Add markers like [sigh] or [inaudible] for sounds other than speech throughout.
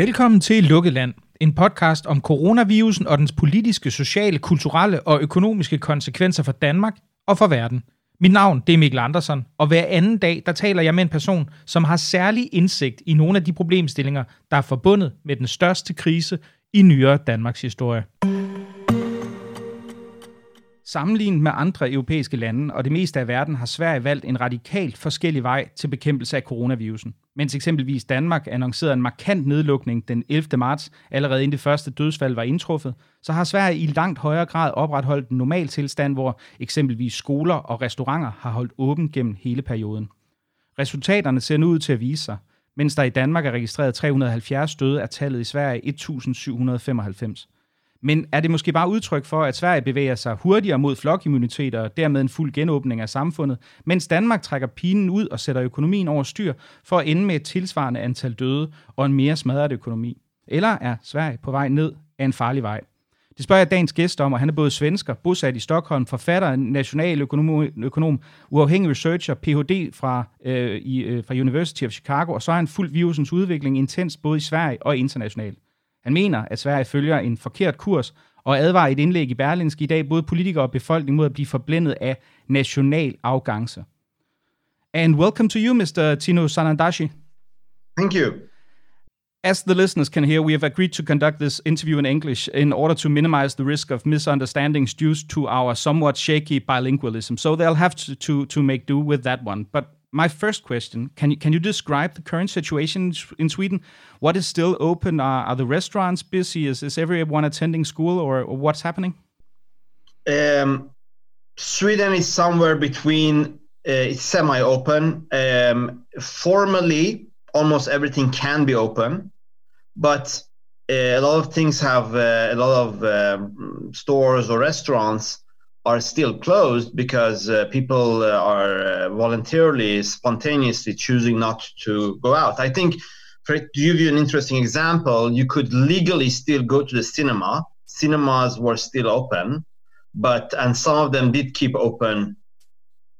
Velkommen til Lukket Land, en podcast om coronavirusen og dens politiske, sociale, kulturelle og økonomiske konsekvenser for Danmark og for verden. Mit navn det er Mikkel Andersen, og hver anden dag der taler jeg med en person, som har særlig indsigt i nogle af de problemstillinger, der er forbundet med den største krise i nyere Danmarks historie. Sammenlignet med andre europæiske lande og det meste af verden har Sverige valgt en radikalt forskellig vej til bekæmpelse af coronavirusen. Mens eksempelvis Danmark annoncerede en markant nedlukning den 11. marts, allerede inden det første dødsfald var indtruffet, så har Sverige i langt højere grad opretholdt en normal tilstand, hvor eksempelvis skoler og restauranter har holdt åben gennem hele perioden. Resultaterne ser nu ud til at vise sig. Mens der i Danmark er registreret 370 døde, er tallet i Sverige 1795. Men er det måske bare udtryk for, at Sverige bevæger sig hurtigere mod flokimmunitet og dermed en fuld genåbning af samfundet, mens Danmark trækker pinen ud og sætter økonomien over styr for at ende med et tilsvarende antal døde og en mere smadret økonomi? Eller er Sverige på vej ned af en farlig vej? Det spørger jeg dagens gæst om, og han er både svensker, bosat i Stockholm, forfatter, nationaløkonom, økonom, uafhængig researcher, Ph.D. fra, øh, i, øh, fra University of Chicago, og så er han fuldt virusens udvikling intens både i Sverige og internationalt. Han mener, at Sverige følger en forkert kurs, og advarer i et indlæg i Berlinske i dag både politikere og befolkning mod at blive forblændet af national afgangse. And welcome to you, Mr. Tino Sanandashi. Thank you. As the listeners can hear, we have agreed to conduct this interview in English in order to minimize the risk of misunderstandings due to our somewhat shaky bilingualism. So they'll have to, to, to make do with that one. But my first question can you can you describe the current situation in Sweden? What is still open? Are, are the restaurants busy? Is, is everyone attending school, or, or what's happening? Um, Sweden is somewhere between. Uh, it's semi-open. Um, formally, almost everything can be open, but uh, a lot of things have uh, a lot of um, stores or restaurants are still closed because uh, people uh, are uh, voluntarily, spontaneously choosing not to go out. I think, for, to give you an interesting example, you could legally still go to the cinema. Cinemas were still open, but and some of them did keep open,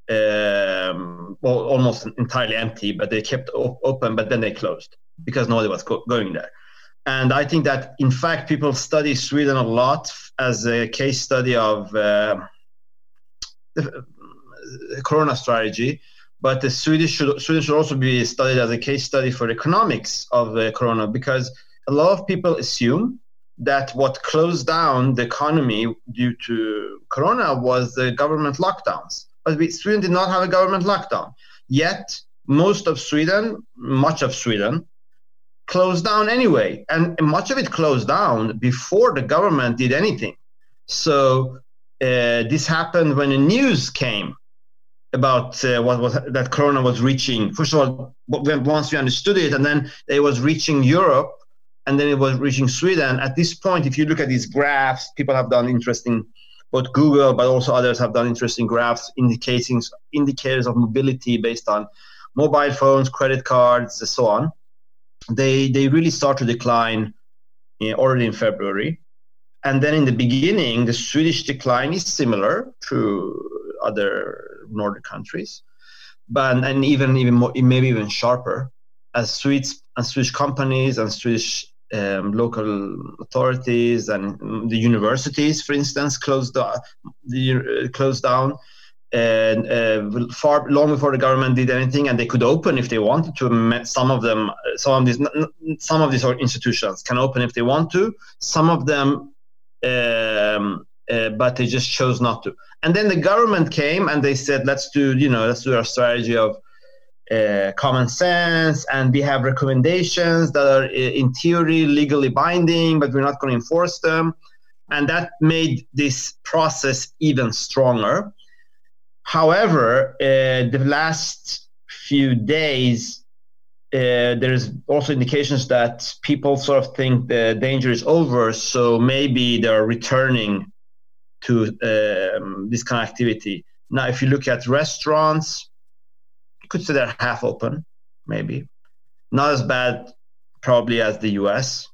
um, well, almost entirely empty, but they kept op- open, but then they closed because nobody was go- going there. And I think that, in fact, people study Sweden a lot as a case study of uh, the Corona strategy. But the Swedish should, Sweden should also be studied as a case study for economics of the Corona because a lot of people assume that what closed down the economy due to Corona was the government lockdowns. But we, Sweden did not have a government lockdown. Yet, most of Sweden, much of Sweden, closed down anyway. And much of it closed down before the government did anything. So uh, this happened when the news came about uh, what was that Corona was reaching. First of all, once we understood it, and then it was reaching Europe, and then it was reaching Sweden. At this point, if you look at these graphs, people have done interesting. Both Google, but also others have done interesting graphs indicating indicators of mobility based on mobile phones, credit cards, and so on they they really start to decline in, already in February. And then in the beginning, the Swedish decline is similar to other Nordic countries, but and even even more, maybe even sharper, as Swedes and Swedish companies and Swedish um, local authorities and the universities, for instance, closed, the, the uh, closed down uh, far long before the government did anything, and they could open if they wanted to. Some of them, some of these, some of these institutions can open if they want to. Some of them, um, uh, but they just chose not to. And then the government came and they said, "Let's do, you know, let's do our strategy of." Uh, common sense, and we have recommendations that are uh, in theory legally binding, but we're not going to enforce them. And that made this process even stronger However, uh, the last few days, uh, there's also indications that people sort of think the danger is over, so maybe they're returning to um, this kind of activity. Now, if you look at restaurants, you could say they're half open, maybe. Not as bad, probably, as the US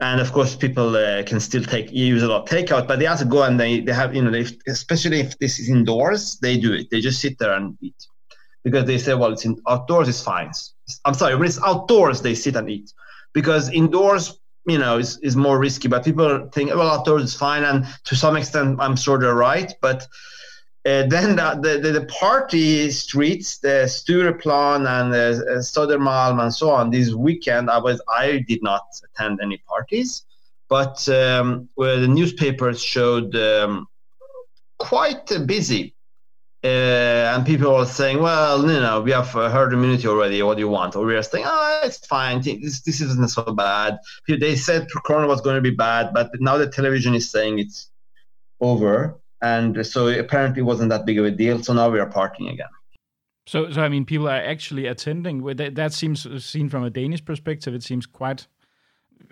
and of course people uh, can still take use a lot of takeout but they also go and they, they have you know they, especially if this is indoors they do it they just sit there and eat because they say, well, it's in outdoors, it's fine. I'm sorry, when it's outdoors, they sit and eat because indoors, you know, is, is more risky. But people think, well, outdoors is fine, and to some extent, I'm sure they're right. But then the, the, the, party streets, the Stureplan and uh, Södermalm and so on, this weekend, I was I did not attend any parties, but um, the newspapers showed um, quite busy uh, and people are saying, well, you know, we have herd immunity already. What do you want? Or we are saying, oh, it's fine. This, this isn't so bad. They said Corona was going to be bad, but now the television is saying it's over. And so apparently it wasn't that big of a deal. So now we are partying again. So, so I mean, people are actually attending. That, that seems seen from a Danish perspective. It seems quite.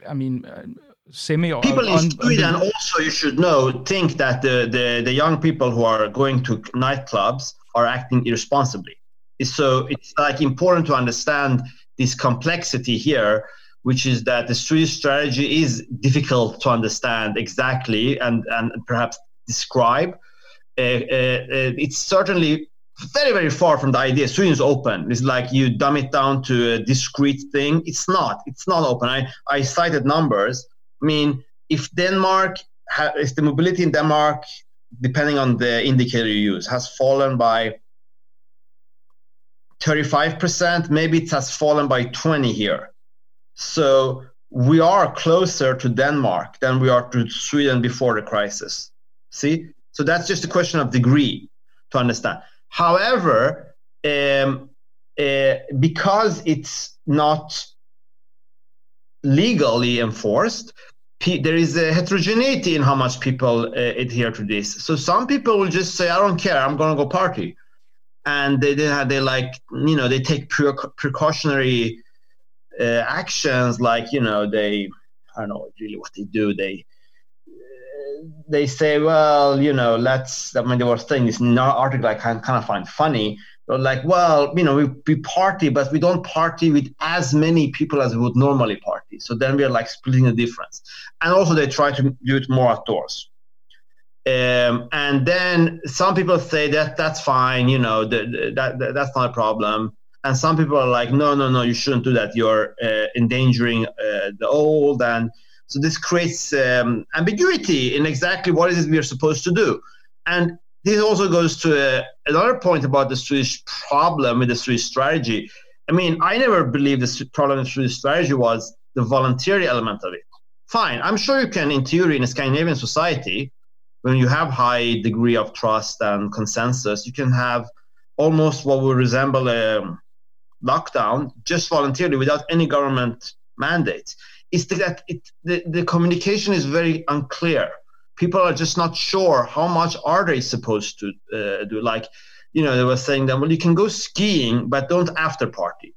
I mean, uh, semi people in Sweden also you should know think that the, the the young people who are going to nightclubs are acting irresponsibly so it's like important to understand this complexity here which is that the Swedish strategy is difficult to understand exactly and and perhaps describe uh, uh, uh it's certainly very very far from the idea. Sweden is open. It's like you dumb it down to a discrete thing. It's not. It's not open. I i cited numbers. I mean, if Denmark, if the mobility in Denmark, depending on the indicator you use, has fallen by 35%, maybe it has fallen by 20 here. So we are closer to Denmark than we are to Sweden before the crisis. See? So that's just a question of degree to understand. However, um, uh, because it's not legally enforced, there is a heterogeneity in how much people uh, adhere to this. So some people will just say, "I don't care, I'm going to go party," and they they, they like you know they take pre- precautionary uh, actions like you know they I don't know really what they do they they say well you know let's I mean they were saying this in article I kind kind of find funny they're like, well, you know, we, we party, but we don't party with as many people as we would normally party. So then we are like splitting the difference. And also, they try to do it more outdoors. Um, and then some people say that that's fine, you know, that, that's not a problem. And some people are like, no, no, no, you shouldn't do that. You're uh, endangering uh, the old. And so this creates um, ambiguity in exactly what is it we are supposed to do. And this also goes to uh, another point about the Swedish problem with the Swedish strategy. I mean, I never believed the problem with Swedish strategy was the voluntary element of it. Fine, I'm sure you can, in theory, in a Scandinavian society, when you have high degree of trust and consensus, you can have almost what would resemble a lockdown just voluntarily without any government mandate. Is that it, the, the communication is very unclear. People are just not sure how much are they supposed to uh, do. Like you know they were saying that well you can go skiing but don't after party.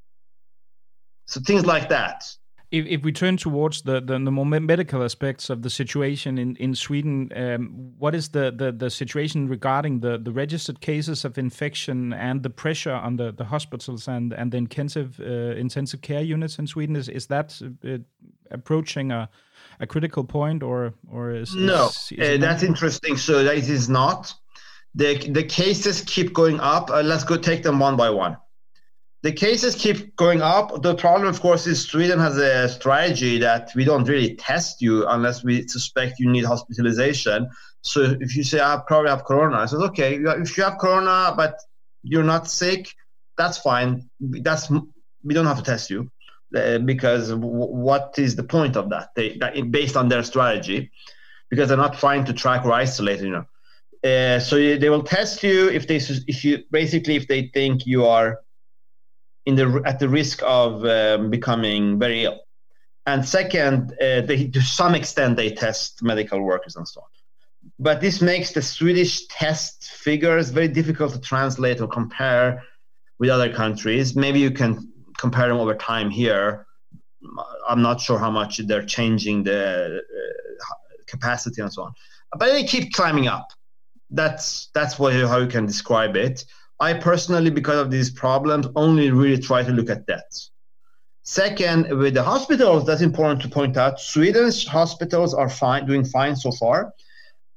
So things like that. If, if we turn towards the, the, the more medical aspects of the situation in, in Sweden, um, what is the, the, the situation regarding the, the registered cases of infection and the pressure on the, the hospitals and, and the intensive uh, intensive care units in Sweden? Is, is that uh, approaching a, a critical point, or or is no? Is, is uh, that's interesting. So that is not. The the cases keep going up. Uh, let's go take them one by one. The cases keep going up. The problem, of course, is Sweden has a strategy that we don't really test you unless we suspect you need hospitalization. So if you say I probably have corona, I said okay. If you have corona but you're not sick, that's fine. That's we don't have to test you. Uh, because w- what is the point of that? They that, based on their strategy, because they're not trying to track or isolate. You know, uh, so they will test you if they if you basically if they think you are in the at the risk of um, becoming very ill. And second, uh, they, to some extent, they test medical workers and so on. But this makes the Swedish test figures very difficult to translate or compare with other countries. Maybe you can compare them over time here, I'm not sure how much they're changing the uh, capacity and so on. But they keep climbing up. That's that's what, how you can describe it. I personally, because of these problems, only really try to look at that. Second, with the hospitals, that's important to point out. Sweden's hospitals are fine, doing fine so far,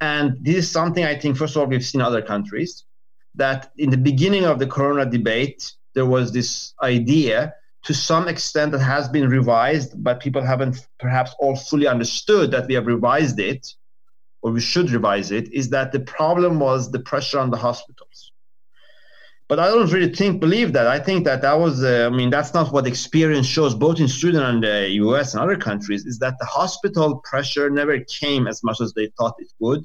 and this is something I think, first of all, we've seen other countries that in the beginning of the corona debate, there was this idea to some extent that has been revised, but people haven't perhaps all fully understood that we have revised it or we should revise it, is that the problem was the pressure on the hospitals. But I don't really think, believe that. I think that that was, uh, I mean, that's not what experience shows, both in Sweden and the US and other countries, is that the hospital pressure never came as much as they thought it would.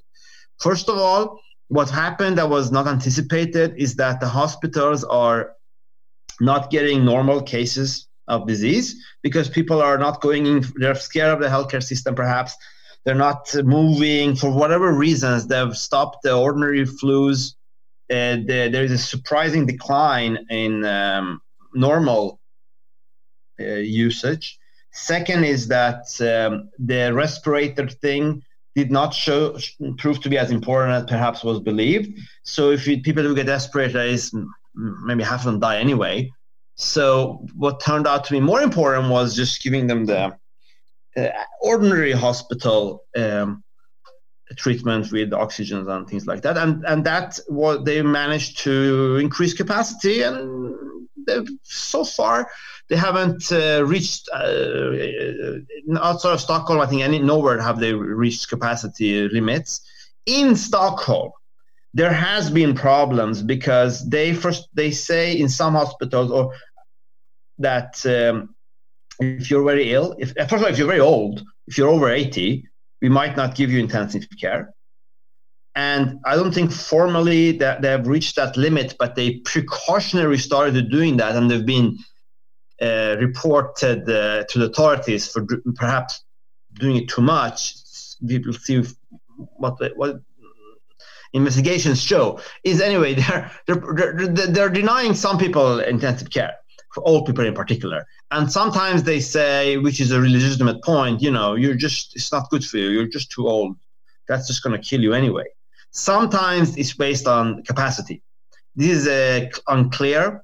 First of all, what happened that was not anticipated is that the hospitals are not getting normal cases of disease because people are not going in, they're scared of the healthcare system perhaps they're not moving for whatever reasons. They've stopped the ordinary flus. Uh, the, there is a surprising decline in um, normal uh, usage. Second is that um, the respirator thing did not show prove to be as important as perhaps was believed. So if you, people who get respirators, maybe half of them die anyway. So what turned out to be more important was just giving them the uh, ordinary hospital um, treatment with oxygens and things like that, and and that what they managed to increase capacity, and so far they haven't uh, reached uh, outside of Stockholm. I think any nowhere have they reached capacity limits. In Stockholm, there has been problems because they first they say in some hospitals or that um, if you're very ill, if first of all, if you're very old, if you're over 80, we might not give you intensive care. And I don't think formally that they have reached that limit, but they precautionary started doing that, and they've been uh, reported uh, to the authorities for perhaps doing it too much. People see what what investigations show is anyway [laughs] they're they're, they're, they're denying some people intensive care for old people in particular. And sometimes they say, which is a legitimate point, you know, you're just, it's not good for you. You're just too old. That's just going to kill you anyway. Sometimes it's based on capacity. This is uh, unclear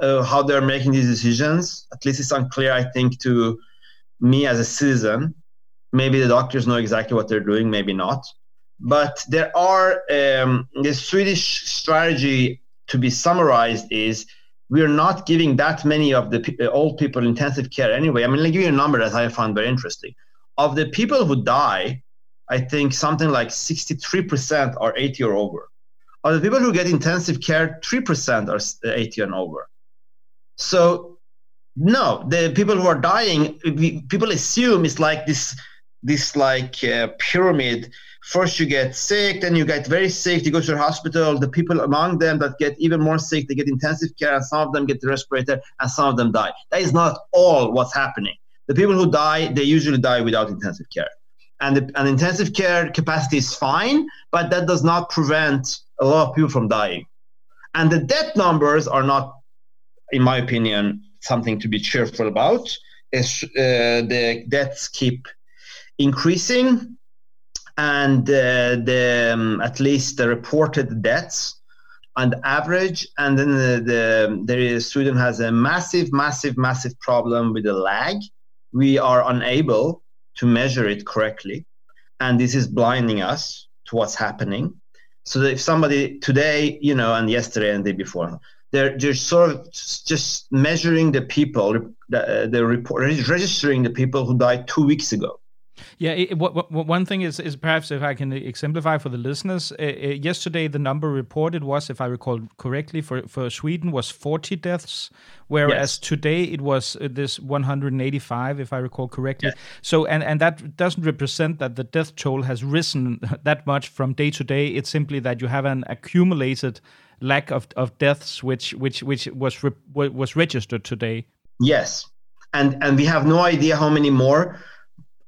uh, how they're making these decisions. At least it's unclear, I think, to me as a citizen. Maybe the doctors know exactly what they're doing, maybe not. But there are, um, the Swedish strategy to be summarized is we are not giving that many of the p- uh, old people intensive care anyway. I mean, me give you a number that I found very interesting. Of the people who die, I think something like 63% are 80 or over. Of the people who get intensive care, 3% are uh, 80 and over. So, no, the people who are dying, people assume it's like this, this like uh, pyramid first you get sick, then you get very sick, you go to the hospital. The people among them that get even more sick, they get intensive care, and some of them get the respirator, and some of them die. That is not all what's happening. The people who die, they usually die without intensive care. And the and intensive care capacity is fine, but that does not prevent a lot of people from dying. And the death numbers are not, in my opinion, something to be cheerful about. Is uh, the deaths keep increasing and uh, the um, at least the reported deaths on average. And then the, the is sweden has a massive massive massive problem with the lag. We are unable to measure it correctly. And this is blinding us to what's happening. So that if somebody today you know and yesterday and the day before they're, they're sort of just measuring the people the, the report registering the people who died two weeks ago yeah, it, what, what, one thing is is perhaps if I can exemplify for the listeners. Uh, uh, yesterday, the number reported was, if I recall correctly, for for Sweden was 40 deaths, whereas yes. today it was uh, this 185, if I recall correctly. Yes. So, and and that doesn't represent that the death toll has risen [laughs] that much from day to day. It's simply that you have an accumulated lack of, of deaths, which which which was re- was registered today. Yes, and and we have no idea how many more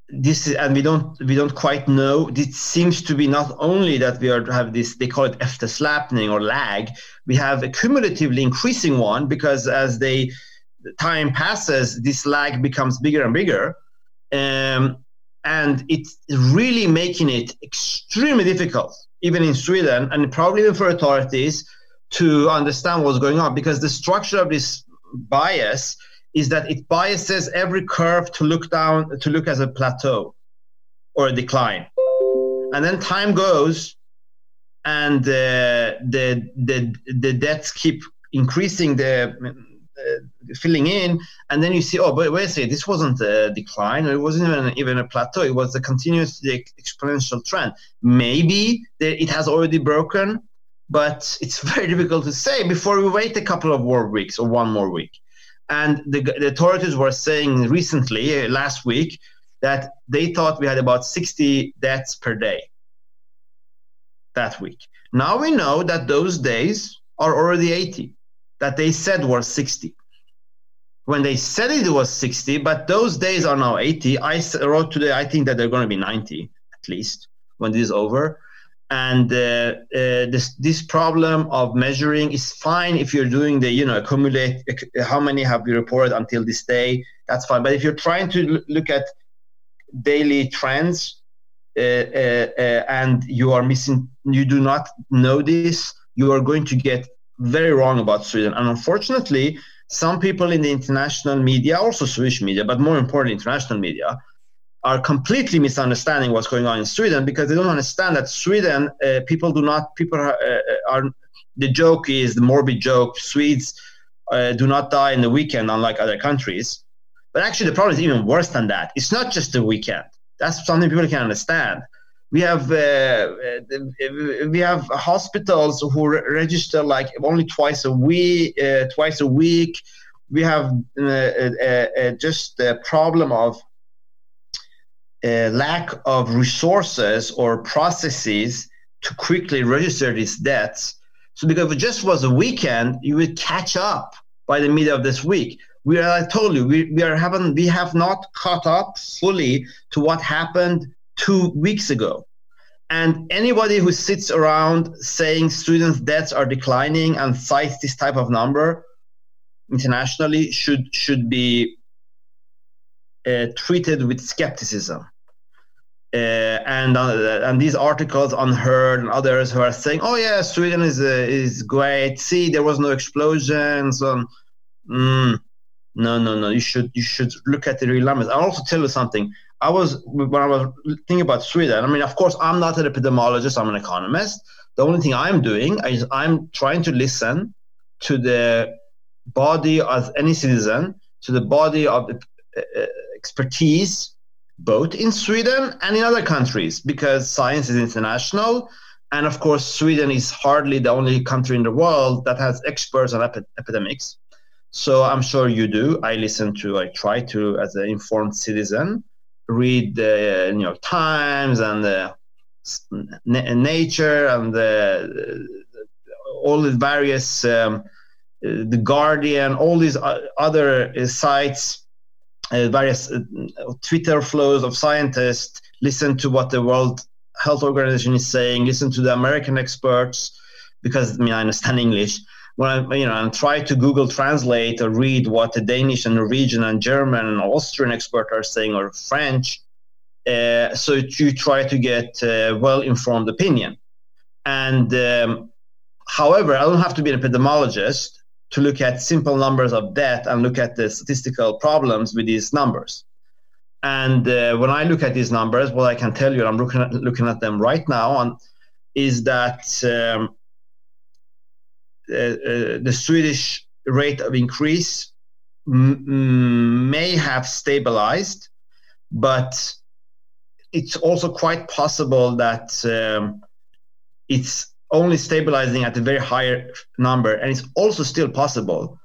this is, and we don't we don't quite know. It seems to be not only that we are have this they call it eftersläpning or lag. We have a cumulatively increasing one because as they time passes, this lag becomes bigger and bigger, um, and it's really making it extremely difficult, even in Sweden, and probably even for authorities to understand what's going on because the structure of this bias is that it biases every curve to look down to look as a plateau or a decline and then time goes and uh, the the the deaths keep increasing the uh, filling in, and then you see, oh, but wait a second, this wasn't a decline, it wasn't even even a plateau. It was a continuous exponential trend. Maybe it has already broken, but it's [laughs] very difficult to say before we wait a couple of more weeks or one more week. And the, the authorities were saying recently, uh, last week, that they thought we had about 60 deaths per day that week. Now we know that those days are already 80, that they said were 60. When they said it was 60, but those days are now 80, I wrote today, I think that they're going to be 90 at least when this is over. And uh, uh, this this problem of measuring is fine if you're doing the you know accumulate how many have you reported until this day that's fine. But if you're trying to look at daily trends uh, uh, uh, and you are missing, you do not know this, you are going to get very wrong about Sweden. And unfortunately, some people in the international media, also Swedish media, but more importantly, international media, are completely misunderstanding what's going on in Sweden because they don't understand that Sweden, uh, people do not, people are, uh, are, the joke is the morbid joke, Swedes uh, do not die in the weekend, unlike other countries. But actually, the problem is even worse than that. It's not just the weekend. That's something people can understand. We have uh, uh we have hospitals who register like only twice a week. Uh, twice a week. We have uh, uh, uh just the problem of lack of resources or processes to quickly register these debts. So because it just was a weekend, you would catch up by the middle of this week we are, I told you, we, we are haven't we have not caught up fully to what happened two weeks ago. And anybody who sits around saying students' debts are declining and cites this type of number internationally should should be uh, treated with skepticism. Uh, and uh, and these articles UnHerd and others who are saying, "Oh yeah, Sweden is uh, is great. See, there was no explosion." So, mm, no, no, no. You should you should look at the real numbers. I'll also tell you something. I was when I was thinking about Sweden. I mean, of course, I'm not an epidemiologist. I'm an economist. The only thing I'm doing is I'm trying to listen to the body of any citizen, to the body of uh, uh, expertise, both in Sweden and in other countries, because science is international. And of course, Sweden is hardly the only country in the world that has experts on epi- epidemics. So I'm sure you do. I listen to, I try to, as an informed citizen, read the New York Times and the Nature and the, all the various, um, the Guardian, all these other sites, uh, various uh, Twitter flows of scientists. Listen to what the World Health Organization is saying. Listen to the American experts, because I mean I understand English when I, you know, and try to Google Translate or read what the Danish and Norwegian and German and Austrian experts are saying or French, uh, so you try to get uh, well-informed opinion. And um, however, I don't have to be an epidemiologist to look at simple numbers of death and look at the statistical problems with these numbers. And uh, when I look at these numbers, what I can tell you, I'm looking at, looking at them right now, on, is that um, uh, uh, the Swedish rate of increase m- may have stabilized, but it's also quite possible that um, it's only stabilizing at a very higher number. And it's also still possible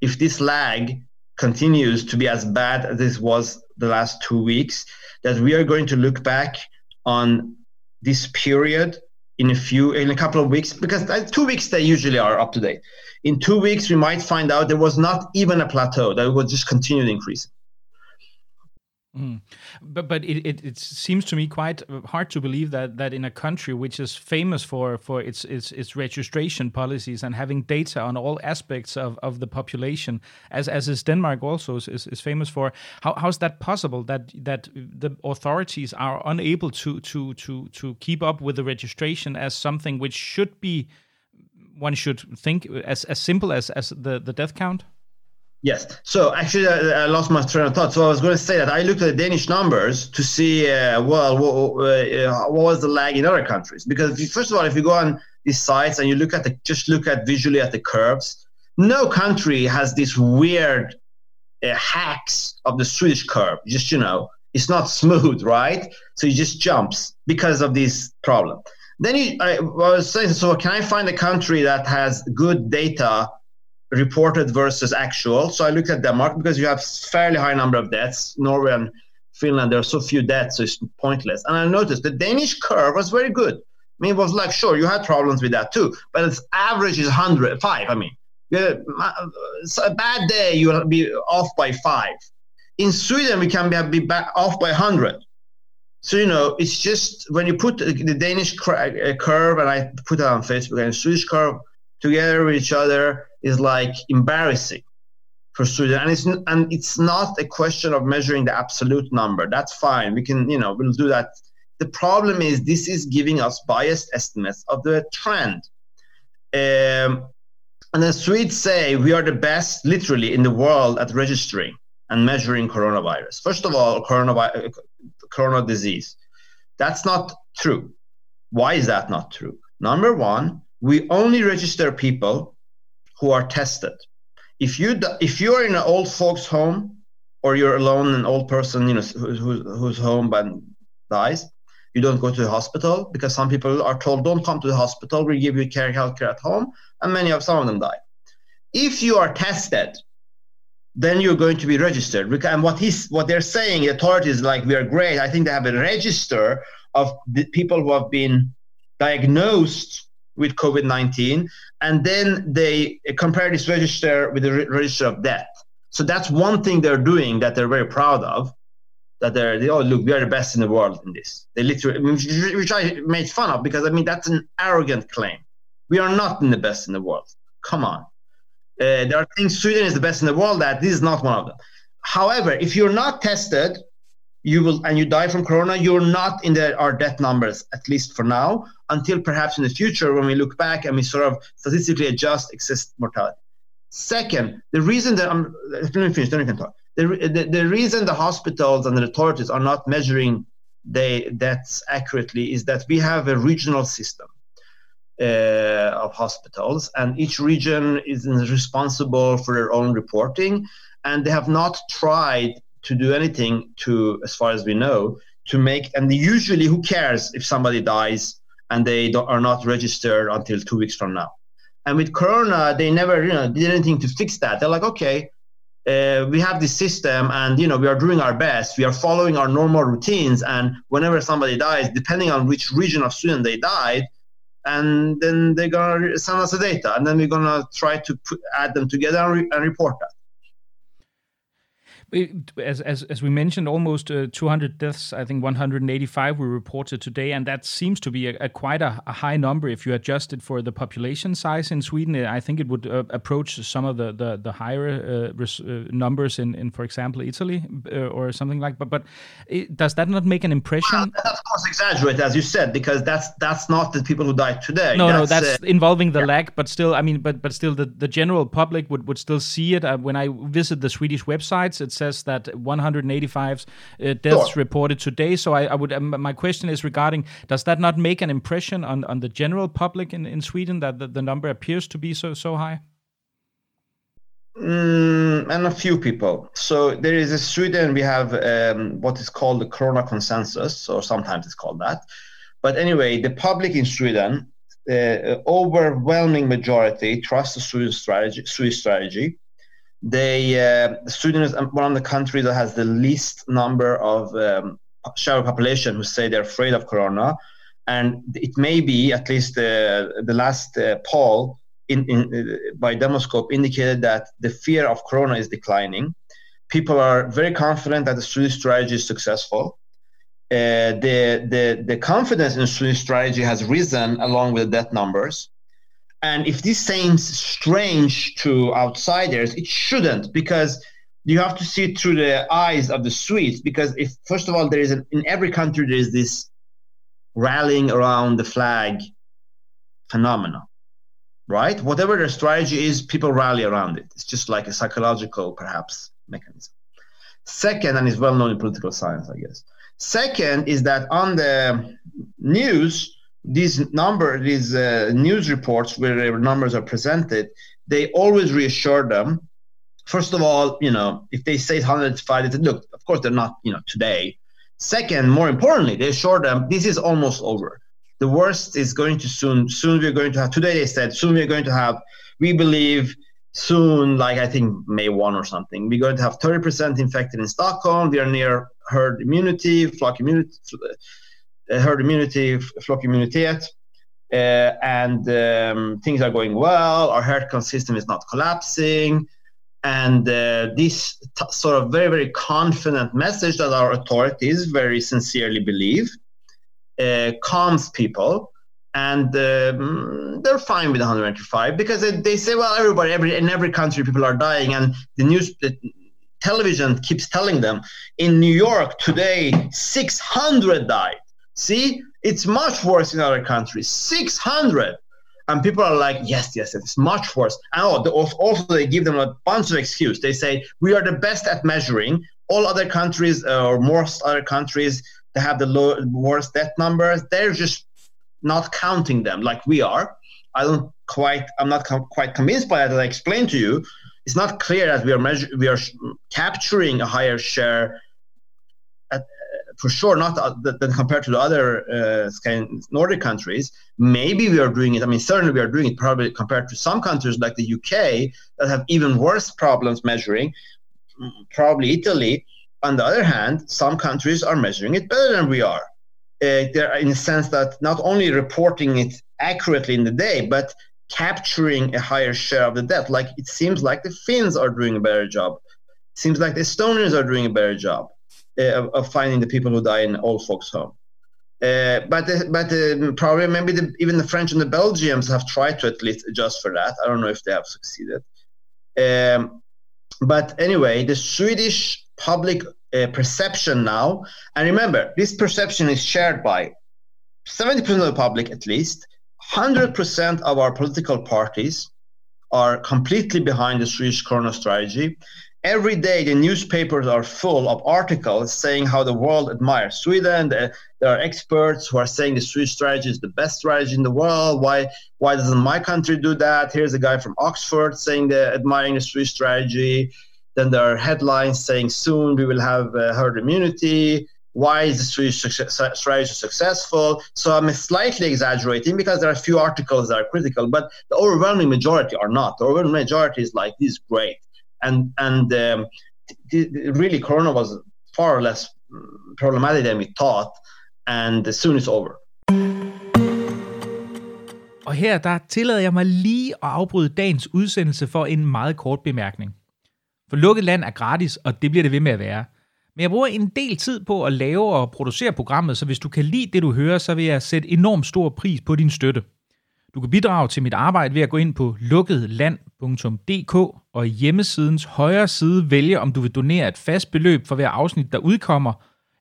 if this lag continues to be as bad as this was the last two weeks, that we are going to look back on this period in a few in a couple of weeks because two weeks they usually are up to date in two weeks we might find out there was not even a plateau that it would just continue to increase Mm. But but it, it, it seems to me quite hard to believe that that in a country which is famous for for its its, its registration policies and having data on all aspects of, of the population, as as is Denmark also is, is, famous for, how how's that possible that that the authorities are unable to to to to keep up with the registration as something which should be one should think as as simple as as the the death count? Yes. So actually, I, I, lost my train of thought. So I was going to say that I looked at the Danish numbers to see, uh, well, what, uh, what, was the lag in other countries? Because you, first of all, if you go on these sites and you look at the, just look at visually at the curves, no country has this weird uh, hacks of the Swedish curve. Just you know, it's not smooth, right? So it just jumps because of this problem. Then you, I was saying, so can I find a country that has good data reported versus actual? So I looked at Denmark because you have fairly high number of deaths. Norway and Finland, there are so few deaths, so it's pointless. And I noticed the Danish curve was very good. I mean, it was like, sure, you had problems with that too, but its average is 105. I mean, a bad day, you'll be off by five. In Sweden, we can be, be back off by 100. So you know, it's just when you put the Danish uh, curve and I put it on Facebook and Swedish curve together with each other is like embarrassing for Sweden. And it's and it's not a question of measuring the absolute number. That's fine. We can you know we'll do that. The problem is this is giving us biased estimates of the trend. Um, and the Swedes say we are the best, literally, in the world at registering and measuring coronavirus. First of all, coronavirus, corona disease. That's not true. Why is that not true? Number one, we only register people who are tested. If you if you are in an old folks home or you're alone, an old person, you know, who, who's home but dies, you don't go to the hospital because some people are told don't come to the hospital. We give you care healthcare at home, and many of some of them die. If you are tested then you're going to be registered. And what he's what they're saying, the authorities like we are great. I think they have a register of the people who have been diagnosed with COVID nineteen, and then they compare this register with the re- register of death. So that's one thing they're doing that they're very proud of. That they're they, oh look we are the best in the world in this. They literally which I made fun of because I mean that's an arrogant claim. We are not in the best in the world. Come on. Uh, there are things Sweden is the best in the world at. This is not one of them. However, if you're not tested, you will and you die from corona, you're not in the, our death numbers, at least for now, until perhaps in the future when we look back and we sort of statistically adjust excess mortality. Second, the reason that I'm let me finish, then we can talk. The, the, the reason the hospitals and the authorities are not measuring the deaths accurately is that we have a regional system uh, of hospitals, and each region is responsible for their own reporting, and they have not tried to do anything to, as far as we know, to make. And usually, who cares if somebody dies and they are not registered until two weeks from now? And with Corona, they never, you know, did anything to fix that. They're like, okay, uh, we have this system and you know we are doing our best we are following our normal routines and whenever somebody dies depending on which region of sweden they died and then they're gonna send us the data, and then we're gonna try to put, add them together and, re- and report that as as as we mentioned, almost uh, 200 deaths. I think 185 were reported today, and that seems to be a, a quite a, a, high number if you adjust it for the population size in Sweden. I think it would uh, approach some of the the, the higher uh, res, uh, numbers in, in, for example, Italy uh, or something like. But but it, does that not make an impression? Well, of course, exaggerate as you said, because that's that's not the people who died today. No, that's, no, that's uh, involving the yeah. lag. But still, I mean, but but still, the, the general public would would still see it. when I visit the Swedish websites, it's says that 185 uh, deaths sure. reported today. So I, I would um, my question is regarding does that not make an impression on, on the general public in, in Sweden that the, the number appears to be so so high? Mm, and a few people. So there is a Sweden. We have um, what is called the Corona consensus, or sometimes it's called that. But anyway, the public in Sweden, the uh, overwhelming majority trust the Swedish strategy. Swedish strategy. They uh, Sweden is one of the countries that has the least number of um, share population who say they're afraid of corona, and it may be at least uh, the last uh, poll in, in uh, by Demoskop indicated that the fear of corona is declining. People are very confident that the Swedish strategy is successful. Uh, the, the, the confidence in Swedish strategy has risen along with the death numbers. And if this seems strange to outsiders, it shouldn't because you have to see it through the eyes of the Swedes. Because if first of all, there is an, in every country there is this rallying around the flag phenomenon. right? Whatever their strategy is, people rally around it. It's just like a psychological, perhaps, mechanism. Second, and it's well known in political science, I guess. Second is that on the news, these number, these uh, news reports where numbers are presented, they always reassure them. First of all, you know, if they say 105, they look, of course they're not, you know, today. Second, more importantly, they assure them this is almost over. The worst is going to soon. Soon we're going to have. Today they said soon we're going to have. We believe soon, like I think May 1 or something, we're going to have 30% infected in Stockholm. We are near herd immunity, flock immunity, herd immunity, flock immunity. Uh, and um, things are going well. Our health system is not collapsing. And uh, this t- sort of very, very confident message that our authorities very sincerely believe uh, calms people and um, they're fine with 195 because they, they say, well, everybody, every in every country, people are dying, and the news, the television keeps telling them in New York today, 600 died. See, it's much worse in other countries, 600. And people are like, yes, yes, it's much worse. And oh, also they give them a bunch of excuse. They say we are the best at measuring. All other countries, uh, or most other countries, that have the low, worst death numbers. They're just not counting them like we are. I don't quite. I'm not com- quite convinced by that. As I explained to you, it's not clear that we are measure- we are capturing a higher share. For sure, not than compared to the other uh, Nordic countries. Maybe we are doing it. I mean, certainly we are doing it. Probably compared to some countries like the UK that have even worse problems measuring. Probably Italy. On the other hand, some countries are measuring it better than we are uh, they're in the sense that not only reporting it accurately in the day, but capturing a higher share of the debt. Like it seems like the Finns are doing a better job. It seems like the Estonians are doing a better job uh, of, finding the people who die in old folks' home. Uh, but but probably maybe the, even the French and the Belgians have tried to at least adjust for that. I don't know if they have succeeded. Um, but anyway, the Swedish public uh, perception now. And remember, this perception is shared by 70% of the public at least. 100% of our political parties are completely behind the Swedish Corona strategy. Every day, the newspapers are full of articles saying how the world admires Sweden. There are experts who are saying the Swedish strategy is the best strategy in the world. Why, why doesn't my country do that? Here's a guy from Oxford saying they're admiring the Swedish strategy. Then there are headlines saying soon we will have uh, herd immunity. Why is the Swedish strategy successful? So I'm slightly exaggerating because there are a few articles that are critical, but the overwhelming majority are not. The overwhelming majority is like, this is great. And, and um, really, Corona was far less problematic than we thought, and soon it's over. Og her der tillader jeg mig lige at afbryde dagens udsendelse for en meget kort bemærkning. For lukket land er gratis, og det bliver det ved med at være. Men jeg bruger en del tid på at lave og producere programmet, så hvis du kan lide det, du hører, så vil jeg sætte enormt stor pris på din støtte. Du kan bidrage til mit arbejde ved at gå ind på lukketland.dk og i hjemmesidens højre side vælge, om du vil donere et fast beløb for hver afsnit, der udkommer,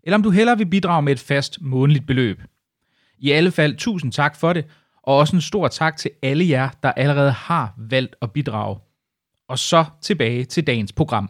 eller om du hellere vil bidrage med et fast månedligt beløb. I alle fald tusind tak for det, og også en stor tak til alle jer, der allerede har valgt at bidrage. Og så tilbage til dagens program.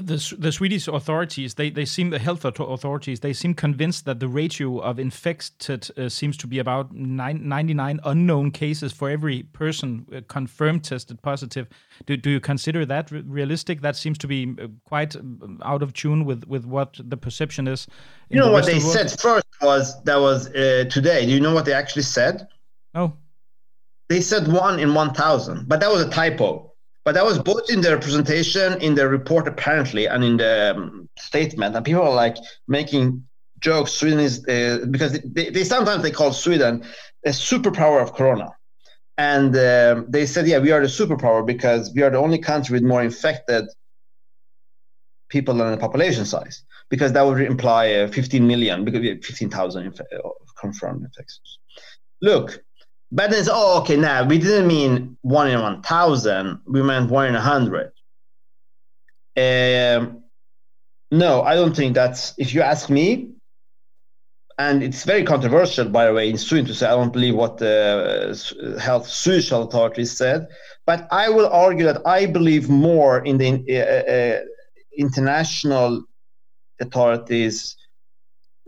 The, the Swedish authorities, they, they seem, the health authorities, they seem convinced that the ratio of infected uh, seems to be about nine, 99 unknown cases for every person uh, confirmed tested positive. Do, do you consider that realistic? That seems to be uh, quite um, out of tune with, with what the perception is. You know what they said first was that was uh, today. Do you know what they actually said? Oh they said one in 1,000, but that was a typo. But that was both in their presentation, in their report apparently, and in the um, statement. And people are like making jokes. Sweden is uh, because they, they, sometimes they call Sweden a superpower of Corona, and uh, they said, yeah, we are the superpower because we are the only country with more infected people than the population size. Because that would imply uh, 15 million, because we have 15,000 inf- uh, confirmed infections. Look, but then it's, oh, okay, now we didn't mean one in 1,000, we meant one in a 100. Um, no, I don't think that's, if you ask me, and it's very controversial, by the way, in Sweden to say I don't believe what the uh, health Swedish authorities said, but I will argue that I believe more in the uh, uh, international authorities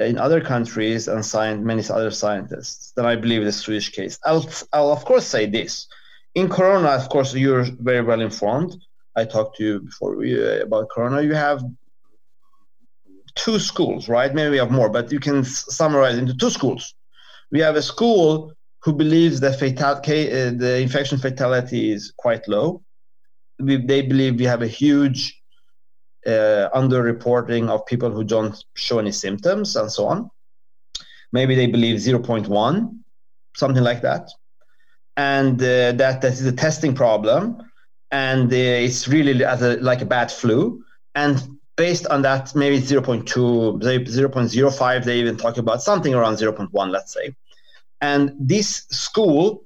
in other countries and science, many other scientists than I believe the Swedish case. I'll, I'll of course say this. In Corona, of course, you're very well informed. I talked to you before we, uh, about Corona. You have two schools, right? Maybe we have more, but you can summarize into two schools. We have a school who believes that fatal- uh, the infection fatality is quite low. We, they believe we have a huge uh, underreporting of people who don't show any symptoms and so on. Maybe they believe 0.1, something like that. And uh, that that is a testing problem. And uh, it's really as a, like a bad flu. And based on that, maybe 0.2, 0.05, they even talk about something around 0.1, let's say. And this school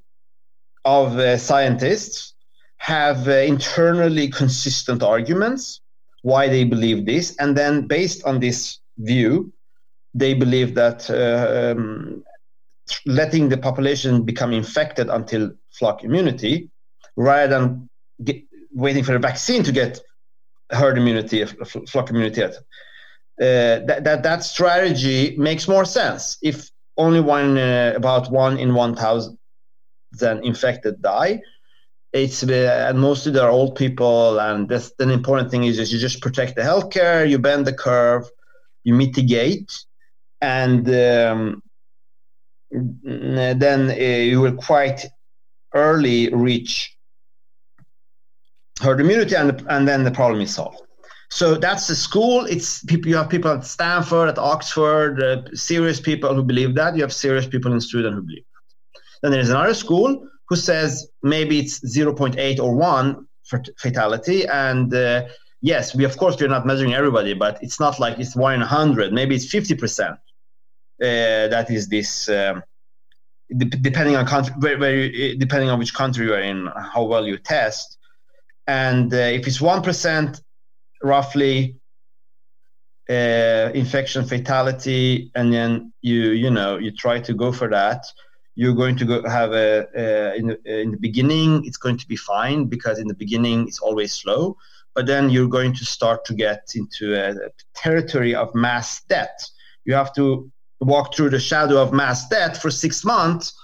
of uh, scientists have uh, internally consistent arguments why they believe this. And then, based on this view, they believe that uh, um, letting the population become infected until flock immunity, rather than get, waiting for a vaccine to get herd immunity, flock immunity, uh, that, that that strategy makes more sense. If only one, uh, about one in one thousand then infected die, it's uh, and mostly they're old people and that's the important thing is, is you just protect the healthcare you bend the curve you mitigate and um, then uh, you will quite early reach herd immunity and, and then the problem is solved. So that's the school. It's people you have people at stanford at oxford uh, serious people who believe that. You have serious people in sweden who believe that. Then there's another school who says maybe it's 0.8 or 1 for fatality. And uh, yes we of course we're not measuring everybody but it's not like it's 1 in 100 maybe it's 50% uh, that is this um, depending on country you, depending on which country you're in how well you test. And uh, if it's 1% roughly uh, infection fatality and then you you know you try to go for that you're going to go have a, a in, the, in the beginning it's going to be fine because in the beginning it's always slow but then you're going to start to get into a, territory of mass death you have to walk through the shadow of mass death for six months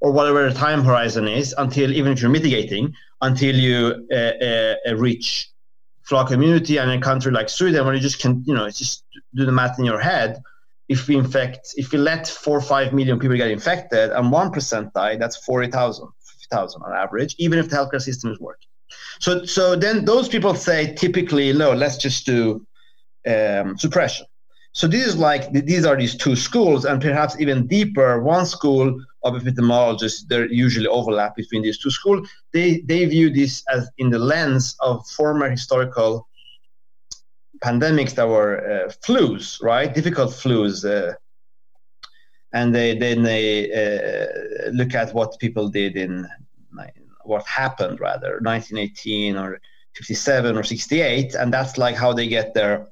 or whatever the time horizon is until even if you're mitigating until you uh, uh, uh reach flock immunity and a country like sweden where you just can you know just do the math in your head if we infect, if we let four or five million people get infected and one percent die, that's 40,000, 50,000 on average, even if the healthcare system is working. So, so then those people say typically, no, let's just do um, suppression. So this is like these are these two schools, and perhaps even deeper. One school of epidemiologists, there usually overlap between these two schools. They they view this as in the lens of former historical pandemics that were uh, flus, right? Difficult flus. Uh, and they then they uh, look at what people did in what happened rather 1918 or 57 or 68 and that's like how they get their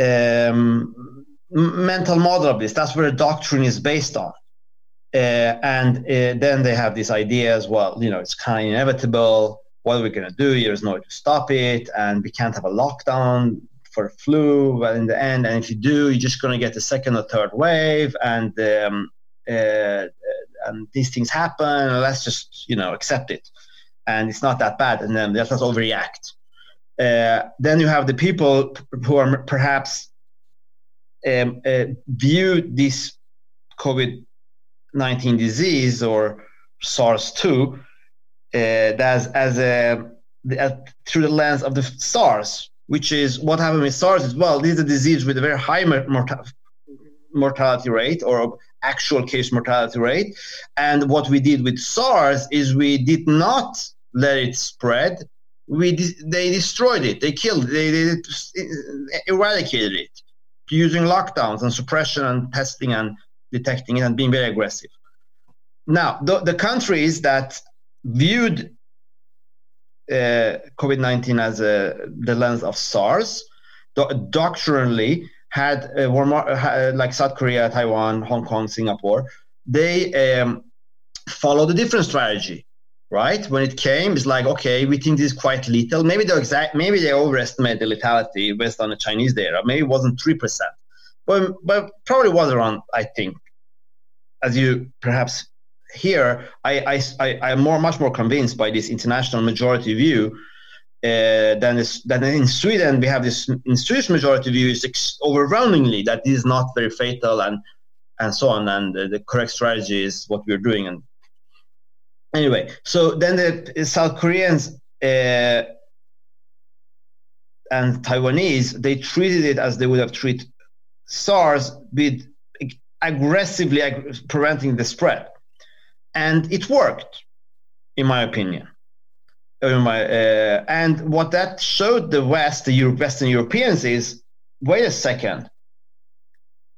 um, mental model of this that's where the doctrine is based on uh, and uh, then they have this idea as well you know it's kind of inevitable what are we going to do? There's no way to stop it, and we can't have a lockdown for flu. But in the end, and if you do, you're just going to get a second or third wave, and um, uh, and these things happen. Let's just you know accept it, and it's not that bad, and then let's not overreact. Uh, then you have the people who are perhaps um, uh, view this COVID 19 disease or SARS 2 uh, as a through the lens of the SARS, which is what happened with SARS as well. This is a disease with a very high morta- mortality rate or actual case mortality rate. And what we did with SARS is we did not let it spread. We they destroyed it. They killed. It. They, they eradicated it using lockdowns and suppression and testing and detecting it and being very aggressive. Now, the, the countries that viewed uh, COVID 19 as a, the lens of SARS, do- doctrinally had uh, uh, like South Korea, Taiwan, Hong Kong, Singapore, they um, followed a different strategy, right? When it came, it's like, okay, we think this is quite lethal. Maybe they exact, maybe they overestimate the lethality based on the Chinese data. Maybe it wasn't three percent, but but probably was around. I think, as you perhaps hear, I I I am more much more convinced by this international majority view uh, than, than in Sweden, we have this in Swedish majority view is ex- overwhelmingly that this is not very fatal and and so on, and the, the correct strategy is what we're doing. And anyway, so then the South Koreans uh, and Taiwanese they treated it as they would have treated SARS with aggressively ag- preventing the spread, and it worked, in my opinion. Uh, and what that showed the West, the Western Europeans, is wait a second.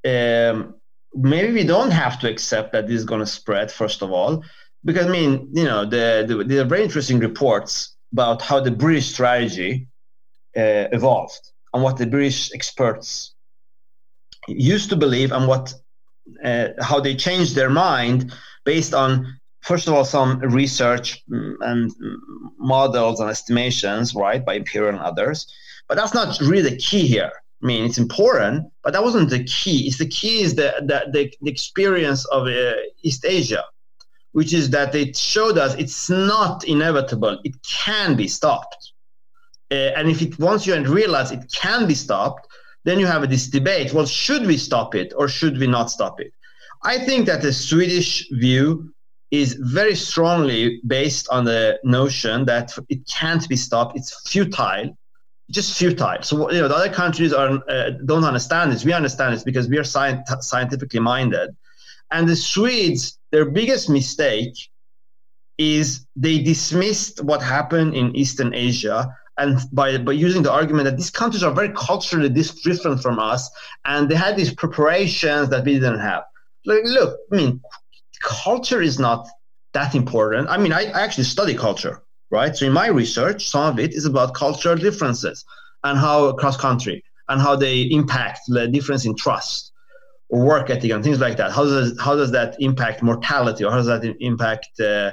Um, maybe we don't have to accept that this is going to spread, first of all, because I mean, you know, the, the, the very interesting reports about how the British strategy uh, evolved and what the British experts used to believe and what uh, how they changed their mind based on first of all, some research mm, and models and estimations, right, by Imperial and others. But that's not really the key here. I mean, it's important, but that wasn't the key. It's the key is the, the, the, the experience of uh, East Asia, which is that it showed us it's not inevitable. It can be stopped. Uh, and if it once you realize it can be stopped, then you have this debate. Well, should we stop it or should we not stop it? I think that the Swedish view is very strongly based on the notion that it can't be stopped. It's futile, just futile. So you know, the other countries are uh, don't understand this. We understand this because we are sci- scientifically minded. And the Swedes, their biggest mistake is they dismissed what happened in Eastern Asia and by, by using the argument that these countries are very culturally different from us and they had these preparations that we didn't have. Like, look, I mean, culture is not that important. I mean, I, I actually study culture, right? So in my research, some of it is about cultural differences and how cross country and how they impact the difference in trust or work ethic and things like that. How does how does that impact mortality or how does that impact uh,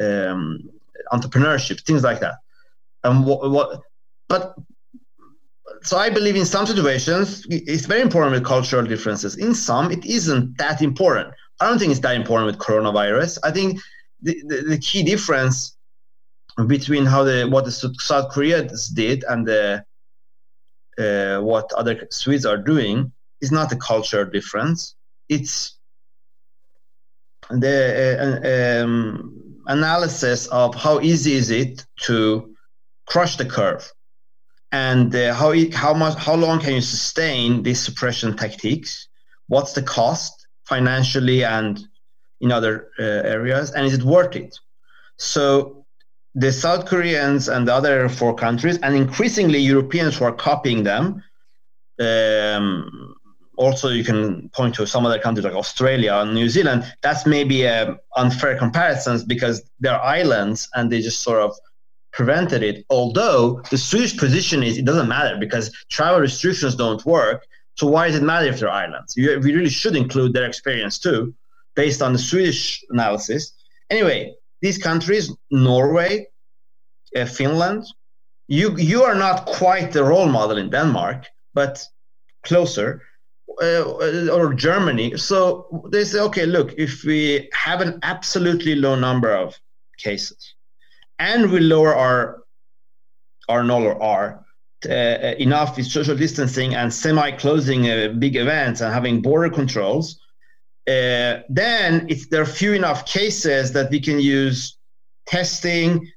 um, entrepreneurship? Things like that. And what, what, but so I believe in some situations it's very important with cultural differences. In some, it isn't that important. I don't think it's that important with coronavirus. I think the, the, the key difference between how the what the South Koreans did and the uh, what other Swedes are doing is not a cultural difference. It's the uh, um, analysis of how easy is it to crush the curve, and uh, how how much how long can you sustain these suppression tactics? What's the cost? financially and in other uh, areas, and is it worth it? So the South Koreans and the other four countries, and increasingly Europeans who are copying them. Um, also, you can point to some other countries like Australia and New Zealand. That's maybe a unfair comparisons because they're islands and they just sort of prevented it. Although the Swedish position is it doesn't matter because travel restrictions don't work so why does it matter if they're islands? You, we really should include their experience too, based on the Swedish analysis. Anyway, these countries, Norway, uh, Finland, you you are not quite the role model in Denmark, but closer, uh, or Germany. So they say, okay, look, if we have an absolutely low number of cases, and we lower our R null or R, uh, enough with social distancing and semi-closing uh, big events and having border controls, uh, then if there are few enough cases that we can use testing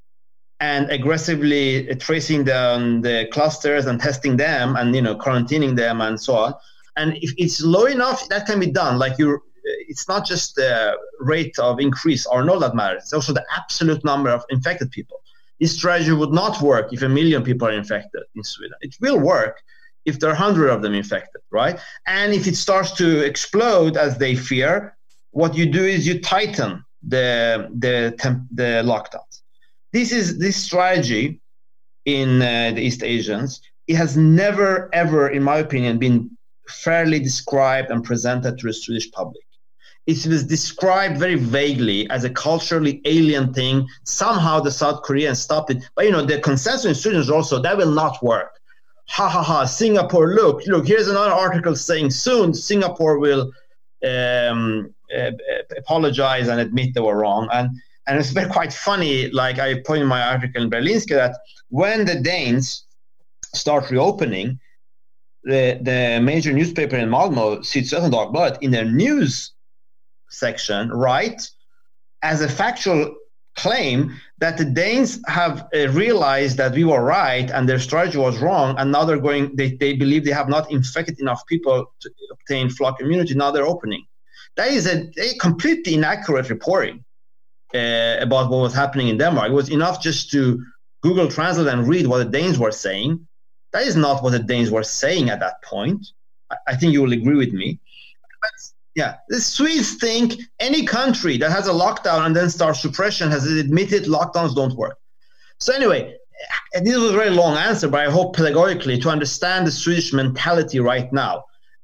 and aggressively tracing down the clusters and testing them and you know quarantining them and so on. And if it's low enough, that can be done. Like you, it's not just the rate of increase or no that matters. It's also the absolute number of infected people. This strategy would not work if a million people are infected in Sweden. It will work if there are 100 of them infected, right? And if it starts to explode as they fear, what you do is you tighten the the temp, the lockdowns. This is this strategy in uh, the East Asians. It has never ever, in my opinion, been fairly described and presented to the Swedish public. It was described very vaguely as a culturally alien thing. Somehow the South Koreans stopped it. But you know, the consensus in Sweden is also that will not work. Ha ha ha, Singapore, look, look, here's another article saying soon Singapore will um, uh, apologize and admit they were wrong. And and it's been quite funny, like I put in my article in Berlingske, that when the Danes start reopening, the, the major newspaper in Malmo, Sydsvenskan Dagbladet, in their news section, right as a factual claim that the Danes have uh, realized that we were right and their strategy was wrong, and now they're going. They, they believe they have not infected enough people to obtain flock immunity. Now they're opening. That is a, a completely inaccurate reporting uh, about what was happening in Denmark. It was enough just to Google Translate and read what the Danes were saying. That is not what the Danes were saying at that point. I, I think you will agree with me. Yeah, the Swedes think any country that has a lockdown and then starts suppression has admitted lockdowns don't work. So anyway, this was a very long answer, but I hope pedagogically to understand the Swedish mentality right now.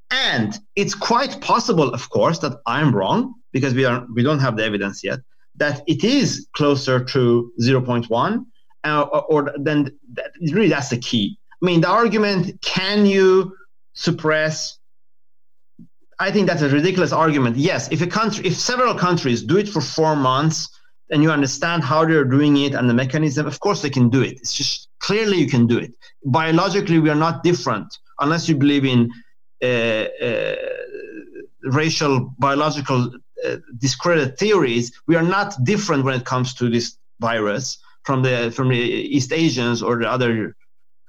And it's quite possible, of course, that I'm wrong because we are we don't have the evidence yet that it is closer to 0.1, uh, or, or then that, really that's the key. I mean, the argument: can you suppress I think that's a ridiculous argument. Yes, if a country, if several countries do it for four months, and you understand how they're doing it and the mechanism, of course they can do it. It's just clearly you can do it. Biologically, we are not different unless you believe in uh, uh, racial biological uh, discredited theories. We are not different when it comes to this virus from the from the East Asians or the other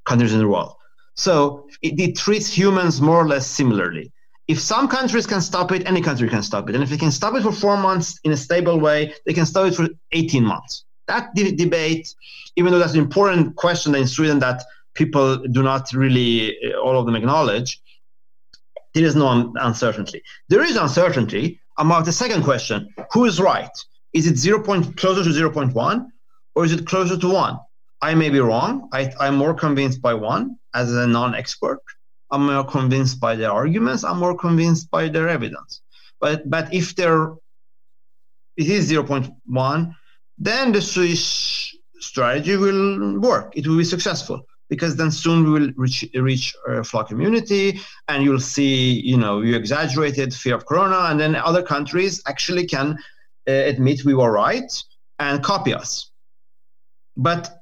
countries in the world. So it, it treats humans more or less similarly if some countries can stop it, any country can stop it. And if they can stop it for four months in a stable way, they can stop it for 18 months. That de- debate, even though that's an important question in Sweden that people do not really, uh, all of them acknowledge, there is no uncertainty. There is uncertainty about the second question who is right? Is it 0. Point, closer to 0.1 or is it closer to 1? I may be wrong. I, I'm more convinced by 1 as a non expert I'm more convinced by their arguments. I'm more convinced by their evidence. But but if there it is 0.1, then the Swiss strategy will work. It will be successful because then soon we will reach reach uh, flock immunity, and you'll see you know you exaggerated fear of corona, and then other countries actually can uh, admit we were right and copy us. But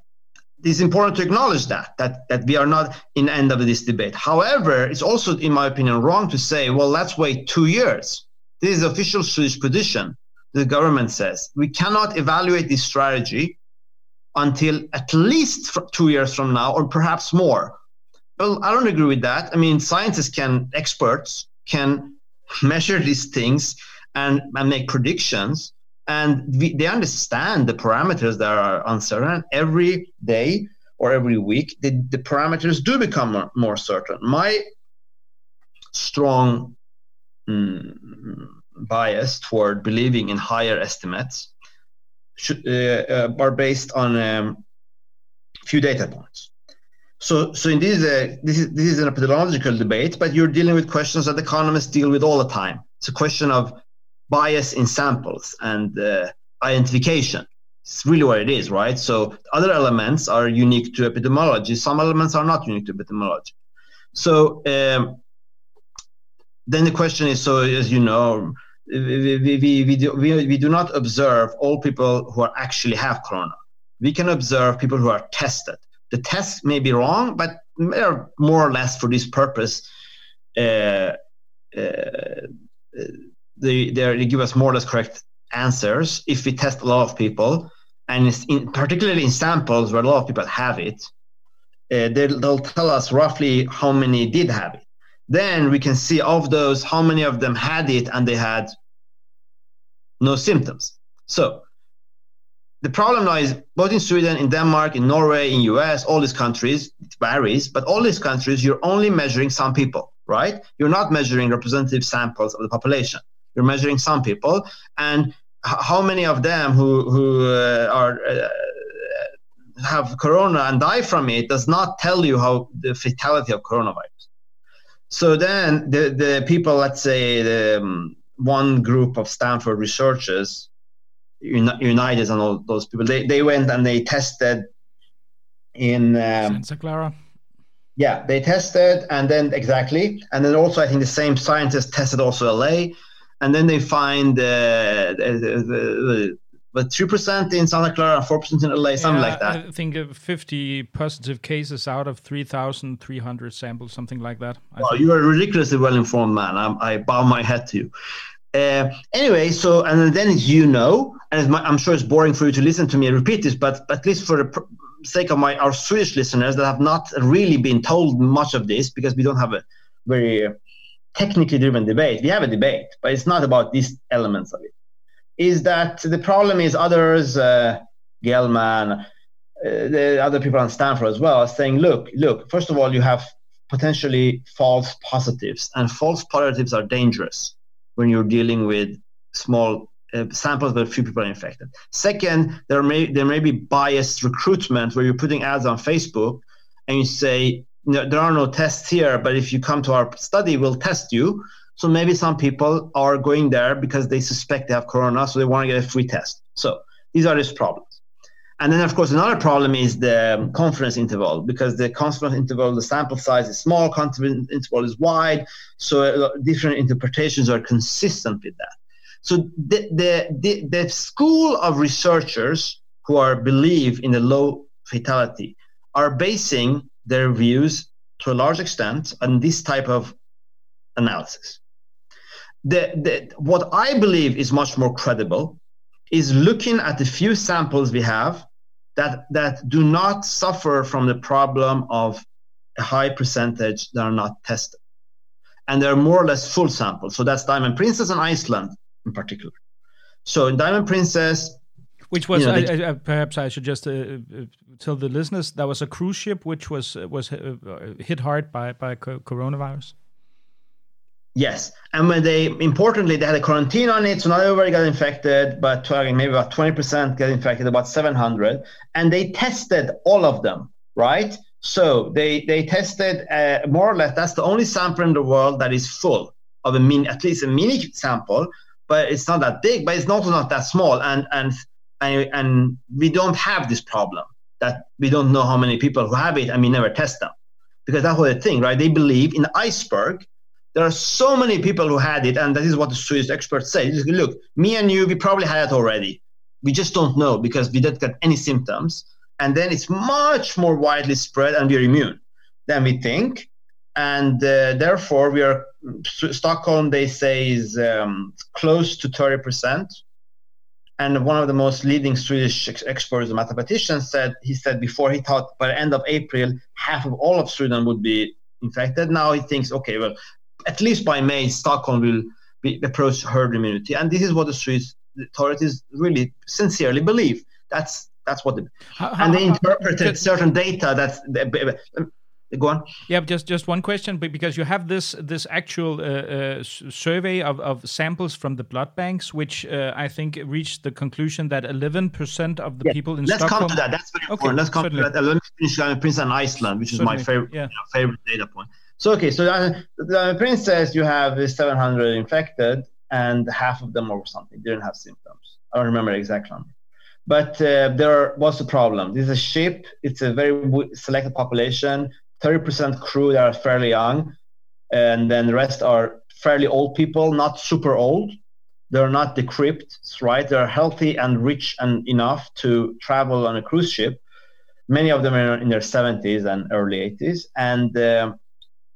it's important to acknowledge that that that we are not in the end of this debate. However, it's also, in my opinion, wrong to say, well, let's wait two years. This is official Swedish position. The government says we cannot evaluate this strategy until at least two years from now, or perhaps more. Well, I don't agree with that. I mean, scientists can, experts can measure these things and, and make predictions and we, they understand the parameters that are uncertain. Every day or every week the, the parameters do become more, more certain. My strong mm, bias toward believing in higher estimates should, uh, uh, are based on a um, few data points. So, so indeed, uh, this is this is an epidemiological debate, but you're dealing with questions that economists deal with all the time. It's a question of bias in samples and uh, identification. It's really what it is, right? So other elements are unique to epidemiology. Some elements are not unique to epidemiology. So um, then the question is, so as you know, we, we, we, do, we, we do not observe all people who are actually have corona. We can observe people who are tested. The test may be wrong, but they're more or less for this purpose. Uh, uh, they, they give us more or less correct answers if we test a lot of people, and in, particularly in samples where a lot of people have it, uh, they'll, they'll tell us roughly how many did have it. Then we can see of those how many of them had it and they had no symptoms. So the problem now is both in Sweden, in Denmark, in Norway, in US, all these countries, it varies, but all these countries, you're only measuring some people, right? You're not measuring representative samples of the population. You're measuring some people, and how many of them who who uh, are uh, have corona and die from it does not tell you how the fatality of coronavirus. So then the, the people, let's say the um, one group of Stanford researchers, Ioannidis and all those people, they, they went and they tested in um, Santa Clara. Yeah, they tested and then exactly, and then also I think the same scientists tested also LA, and then they find uh, the, the, but three percent in Santa Clara, four percent in LA, something yeah, like that. I think fifty positive cases out of three thousand three hundred samples, something like that. I well, you are a ridiculously well informed man. I, I, bow my head to you. Uh, anyway, so and then it's you know, and I'm sure it's boring for you to listen to me repeat this, but at least for the sake of my our Swedish listeners that have not really been told much of this, because we don't have a very technically driven debate. We have a debate, but it's not about these elements of it is that the problem is others, uh, Gelman, uh, the other people on Stanford as well, are saying, look, look, first of all, you have potentially false positives, and false positives are dangerous when you're dealing with small uh, samples but few people are infected. Second, there may there may be biased recruitment where you're putting ads on Facebook and you say no, there are no tests here, but if you come to our study, we'll test you. So maybe some people are going there because they suspect they have corona, so they want to get a free test. So these are these problems. And then, of course, another problem is the confidence interval because the confidence interval, the sample size is small, confidence interval is wide. So different interpretations are consistent with that. So the, the, the, the school of researchers who are believe in the low fatality are basing their views to a large extent on this type of analysis the, the, what I believe is much more credible is looking at the few samples we have that, that do not suffer from the problem of a high percentage that are not tested. And they're more or less full samples. So that's Diamond Princess and Iceland in particular. So in Diamond Princess, which was you know, I, I, perhaps I should just uh, uh, tell the listeners that was a cruise ship which was uh, was uh, hit hard by by coronavirus. Yes, and when they importantly they had a quarantine on it, so not everybody got infected, but maybe about twenty percent got infected, about seven hundred, and they tested all of them, right? So they they tested uh, more or less. That's the only sample in the world that is full of a mini, at least a mini sample, but it's not that big, but it's also not that small, and and and, we don't have this problem that we don't know how many people who have it, and we never test them because that's what the thing, right? They believe in the iceberg there are so many people who had it, and that is what the Swiss experts say. Look, me and you, we probably had it already. We just don't know because we didn't get any symptoms. And then it's much more widely spread, and we're immune than we think. And uh, therefore, we are Stockholm. They say is um, close to thirty percent. And one of the most leading Swedish experts, a mathematician, said he said before he thought by the end of April half of all of Sweden would be infected. Now he thinks, okay, well, at least by May, Stockholm will be, approach herd immunity, and this is what the Swiss authorities really sincerely believe. That's that's what, the, how, and they interpreted how, certain data. That's go on. Yeah, just just one question, but because you have this this actual uh, uh, survey of, of samples from the blood banks, which uh, I think reached the conclusion that 11% of the people in Let's Stockholm. Let's come to that. That's very important. Okay, Let's come certainly. to that. Let me finish Prince and Iceland, which certainly. is my favorite yeah. you know, favorite data point. So okay, so the, the princess you have is 700 infected, and half of them or something didn't have symptoms. I don't remember exactly. But uh, there was a problem. This is a ship. It's a very selected population. 30% crew that are fairly young, and then the rest are fairly old people, not super old. They're not decrepit, right? They're healthy and rich and enough to travel on a cruise ship. Many of them are in their 70s and early 80s, and uh,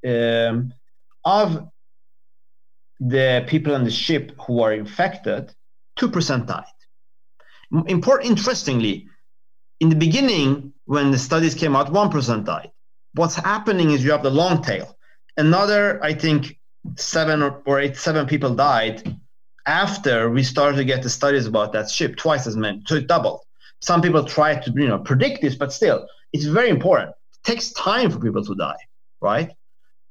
um, of the people on the ship who are infected, 2% died. Important, interestingly, in the beginning, when the studies came out, 1% died. What's happening is you have the long tail. Another, I think, seven or eight, seven people died after we started to get the studies about that ship, twice as many, so it doubled. Some people try to, you know, predict this, but still, it's very important. It takes time for people to die, right?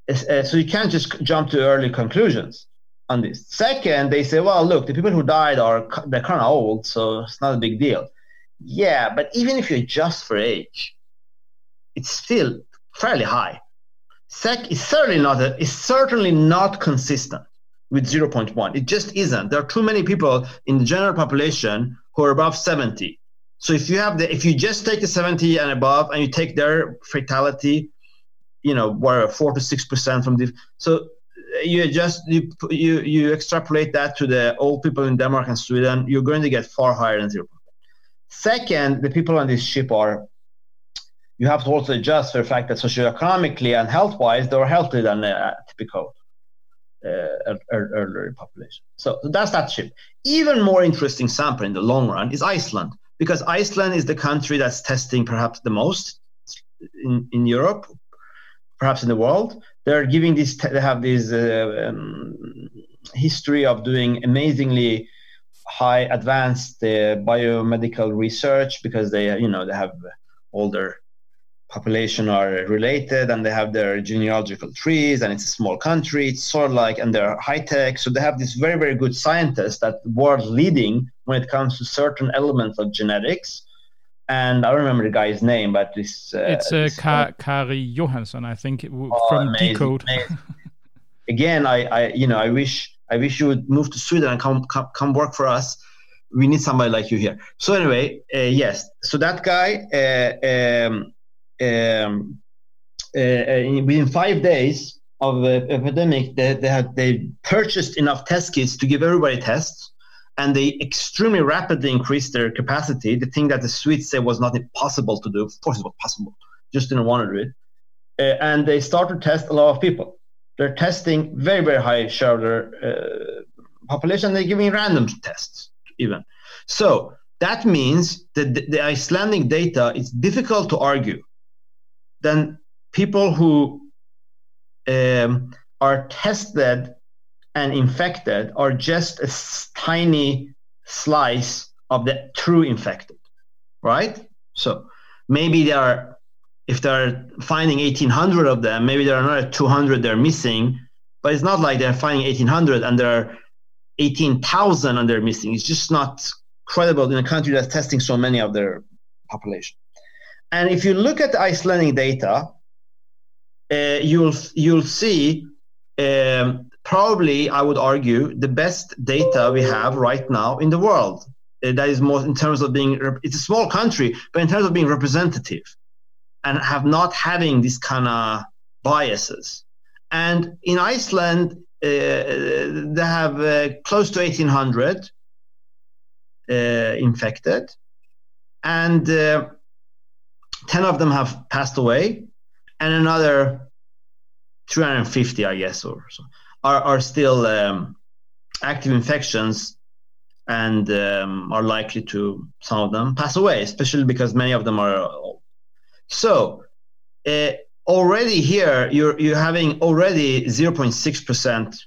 Uh, so you can't just jump to early conclusions on this. Second, they say, well, look, the people who died are they're kind of old, so it's not a big deal. Yeah, but even if you adjust for age, it's still fairly high. SEC is certainly not a, is certainly not consistent with 0.1. It just isn't. There are too many people in the general population who are above 70. So if you have the if you just take the 70 and above and you take their fatality, you know, where four to six percent from the so you just you you you extrapolate that to the old people in Denmark and Sweden, you're going to get far higher than zero. Second, the people on this ship are you have to also adjust for the fact that socioeconomically and health-wise, they're healthier than a typical uh, elderly population. So that's that ship. Even more interesting sample in the long run is Iceland, because Iceland is the country that's testing perhaps the most in, in Europe, perhaps in the world. They're giving this, they have this uh, um, history of doing amazingly high advanced uh, biomedical research because they, you know, they have all their population are related and they have their genealogical trees and it's a small country it's sort of like and they're high tech so they have this very very good scientists that world leading when it comes to certain elements of genetics and I don't remember the guy's name, but this uh, it's uh, this Ka- Kari Johansson, I think, oh, from amazing, Decode. Amazing. [laughs] Again, I, I, you know, I wish, I wish you would move to Sweden and come, come, come work for us. We need somebody like you here. So anyway, uh, yes. So that guy, uh, um, um, uh, uh, within five days of the epidemic, they, they had they purchased enough test kits to give everybody tests, and they extremely rapidly increased their capacity. The thing that the Swedes said was not impossible to do, of course it was possible, just didn't want to do it. Uh, and they started to test a lot of people. They're testing very very high share of their uh, population. They're giving random tests even. So that means that the, the Icelandic data is difficult to argue then people who um, are tested and infected are just a tiny slice of the true infected, right? So maybe there are, if they're finding 1,800 of them, maybe there are another 200 they're missing, but it's not like they're finding 1,800 and there are 18,000 and they're missing. It's just not credible in a country that's testing so many of their population. And if you look at Icelandic data, uh, you'll you'll see um, probably I would argue the best data we have right now in the world. Uh, that is more in terms of being it's a small country, but in terms of being representative and have not having these kind of biases. And in Iceland, uh, they have uh, close to 1,800 uh, infected, and uh, 10 of them have passed away, and another 350, I guess, or so, are, are still um, active infections and um, are likely to, some of them, pass away, especially because many of them are old. So, uh, already here, you're, you're having already 0.6%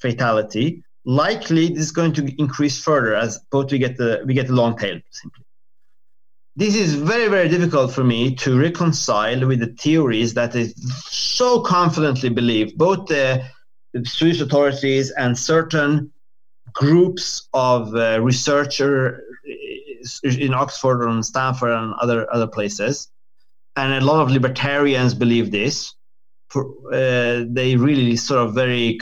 fatality. Likely, this is going to increase further as both we get the we get the long tail simply this is very very difficult for me to reconcile with the theories that they so confidently believe both the, Swiss authorities and certain groups of uh, researchers in Oxford and Stanford and other other places, and a lot of libertarians believe this. For, uh, they really sort of very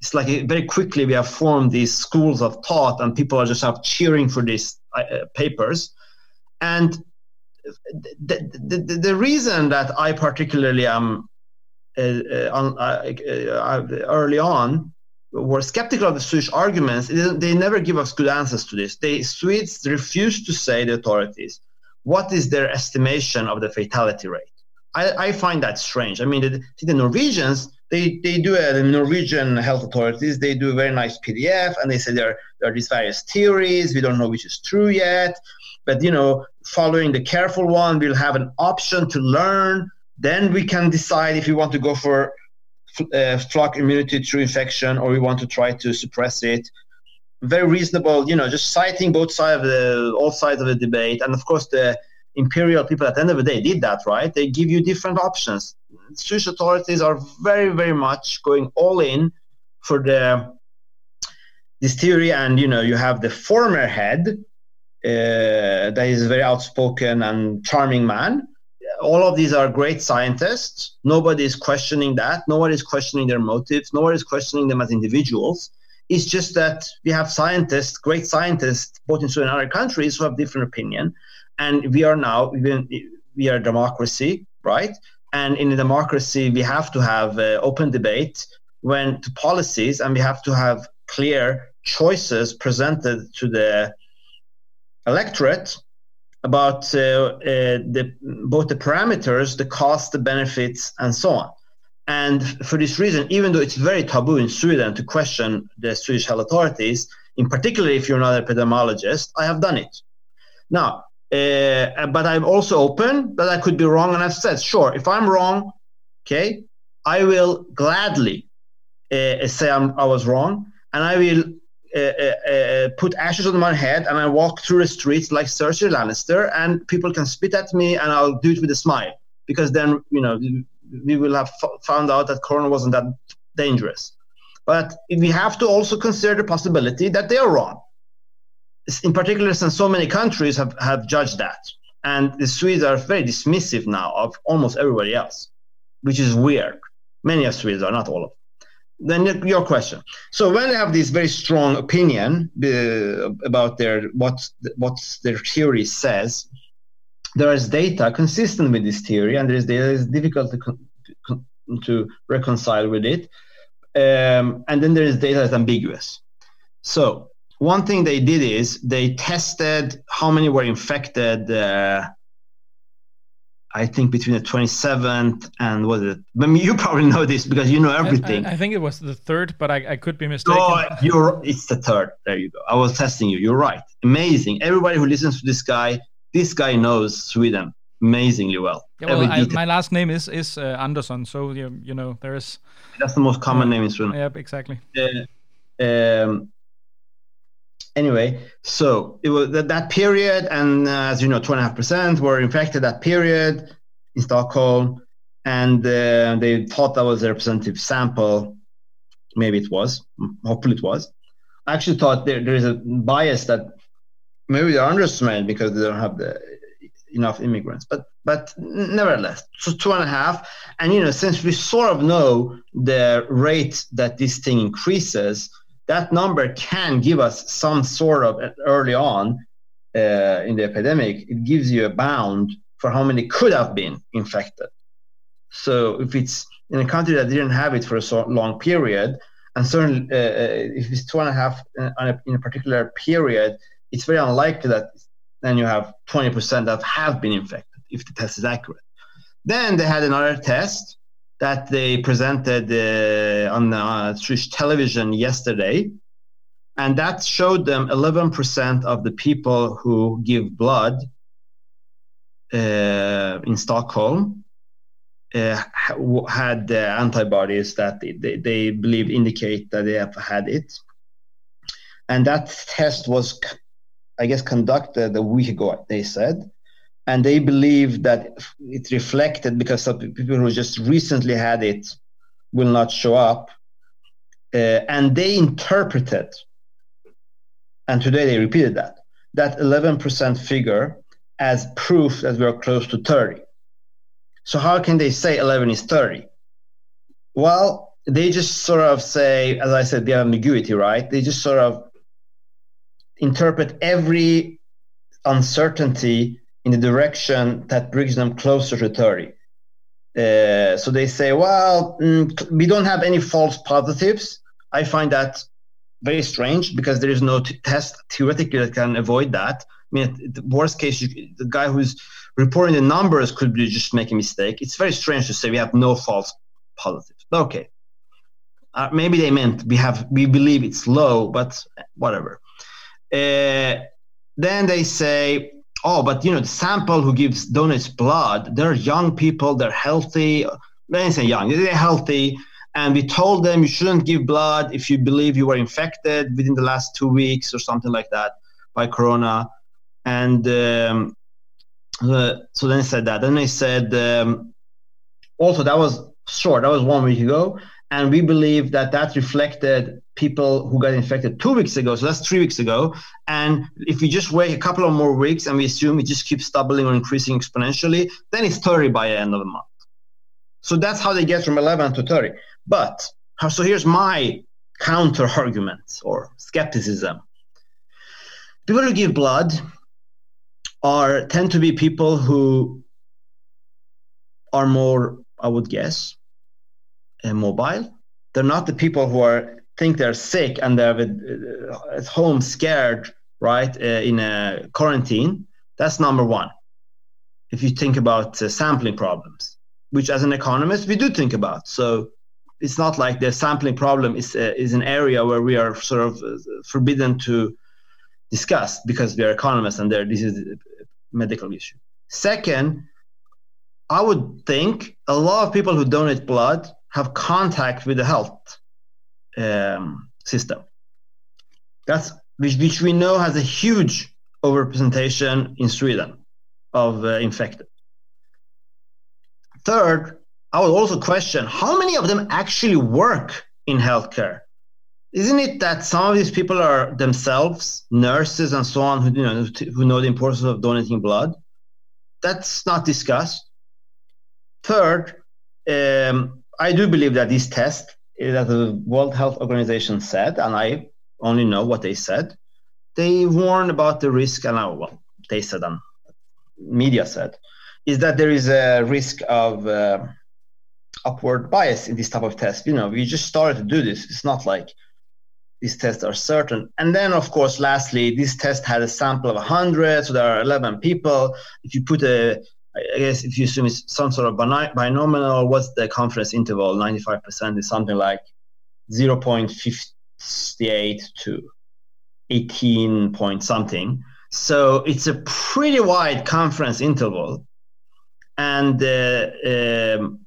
it's like very quickly we have formed these schools of thought, and people are just out cheering for these uh, papers and the, the, the reason that I particularly am uh, uh, uh, early on were skeptical of the Swedish arguments, they never give us good answers to this. The Swedes refuse to say, the authorities, what is their estimation of the fatality rate. I, I find that strange. I mean, the, the Norwegians, they, they do uh, the Norwegian health authorities, they do a very nice PDF and they say there, there are these various theories. We don't know which is true yet. But, you know, following the careful one, we'll have an option to learn. Then we can decide if we want to go for uh, flock immunity through infection or we want to try to suppress it. Very reasonable, you know, just citing both sides of the all sides of the debate. And of course, the imperial people at the end of the day did that, right? They give you different options. Swiss authorities are very, very much going all in for the this theory, and you know, you have the former head that is a very outspoken and charming man. all of these are great scientists. Nobody is questioning that. Nobody is questioning their motives. Nobody is questioning them as individuals. It's just that we have scientists, great scientists, both in Sweden and other countries, who have different opinion. And we are now we are a democracy, right? And in a democracy, we have to have uh, open debate when to policies, and we have to have clear choices presented to the electorate about uh, uh, the, both the parameters, the cost, the benefits, and so on. And for this reason, even though it's very taboo in Sweden to question the Swedish health authorities, in particular if you're not an epidemiologist, I have done it. Now, uh, but I'm also open that I could be wrong, and I've said, sure, if I'm wrong, okay, I will gladly uh, say I'm, I was wrong, and I will uh, uh, uh, put ashes on my head and I walk through the streets like Cersei Lannister, and people can spit at me, and I'll do it with a smile because then you know we will have found out that Corona wasn't that dangerous. But we have to also consider the possibility that they are wrong. In particular, since so many countries have, have judged that. And the Swedes are very dismissive now of almost everybody else, which is weird. Many of Swedes are, not all of them then your question. So when they have this very strong opinion uh, about their what what their theory says, there is data consistent with this theory, and there is data is difficult to to reconcile with it, um, and then there is data that's ambiguous. So one thing they did is they tested how many were infected. Uh, I think between the 27th and was it? I mean, [laughs] you probably know this because you know everything. I, I, I think it was the third, but I, I could be mistaken. Oh, you're it's the third. There you go. I was testing you. You're right. Amazing. Everybody who listens to this guy, this guy knows Sweden amazingly well. Yeah, well, I, my last name is is uh, Andersson, so you you know there is. That's the most common name in Sweden. Yeah, exactly. Uh, um, anyway, so it was that, that period, and uh, as you know, two and a half percent were infected that period in Stockholm, and uh, they thought that was a representative sample. Maybe it was. Hopefully, it was. I actually thought there, there is a bias that maybe they're underestimated because they don't have the enough immigrants. But but nevertheless, so two and a half. And you know, since we sort of know the rate that this thing increases, that number can give us some sort of early on uh, in the epidemic, it gives you a bound for how many could have been infected. So if it's in a country that didn't have it for a so long period, and certainly uh, uh if it's two and a half a, in a particular period, it's very unlikely that then you have 20% that have been infected if the test is accurate. Then they had another test that they presented uh, on uh, television yesterday. And that showed them 11% of the people who give blood uh, in Stockholm uh, had antibodies that they, they, believe indicate that they have had it. And that test was, I guess, conducted a week ago, they said and they believe that it reflected because of people who just recently had it will not show up uh, and they interpreted and today they repeated that that 11% figure as proof that we are close to 30 so how can they say 11 is 30 well they just sort of say as i said the ambiguity right? They just sort of interpret every uncertainty in the direction that brings them closer to 30. Uh, so they say, well, mm, we don't have any false positives. I find that very strange because there is no t- test theoretically that can avoid that. I mean, the worst case, you, the guy who's reporting the numbers could be just make a mistake. It's very strange to say we have no false positives. Okay, uh, maybe they meant we have we believe it's low, but whatever. Uh, then they say oh, but you know, the sample who gives donates blood, they're young people, they're healthy. They say young, they're healthy. And we told them you shouldn't give blood if you believe you were infected within the last two weeks or something like that by corona. And um, uh, so then they said that. Then they said um, also that was short. That was one week ago. and we believe that that reflected people who got infected two weeks ago. So that's three weeks ago. And if we just wait a couple of more weeks and we assume it just keeps doubling or increasing exponentially, then it's 30 by the end of the month. So that's how they get from 11 to 30. But so here's my counter argument or skepticism. People who give blood are tend to be people who are more, I would guess, uh, mobile. They're not the people who are think they're sick and they're uh, at home scared, right, uh, in a quarantine. That's number one. If you think about uh, sampling problems, which as an economist we do think about. So it's not like the sampling problem is uh, is an area where we are sort of forbidden to discuss because we are economists and there this is a medical issue. Second, I would think a lot of people who donate blood have contact with the health um, system. That's which, which we know has a huge overrepresentation in Sweden of uh, infected. Third, I would also question how many of them actually work in healthcare. Isn't it that some of these people are themselves nurses and so on who you know who know the importance of donating blood? That's not discussed. Third, um, I do believe that these tests that the World Health Organization said, and I only know what they said, they warn about the risk, and I, well, they said and media said, is that there is a risk of uh, upward bias in this type of test. You know, we just started to do this. It's not like these tests are certain. And then, of course, lastly, this test had a sample of 100, so there are 11 people. If you put a I guess if you assume it's some sort of binomial, what's the confidence interval? 95% is something like 0.58 to 18 point something. So it's a pretty wide confidence interval. And uh, um,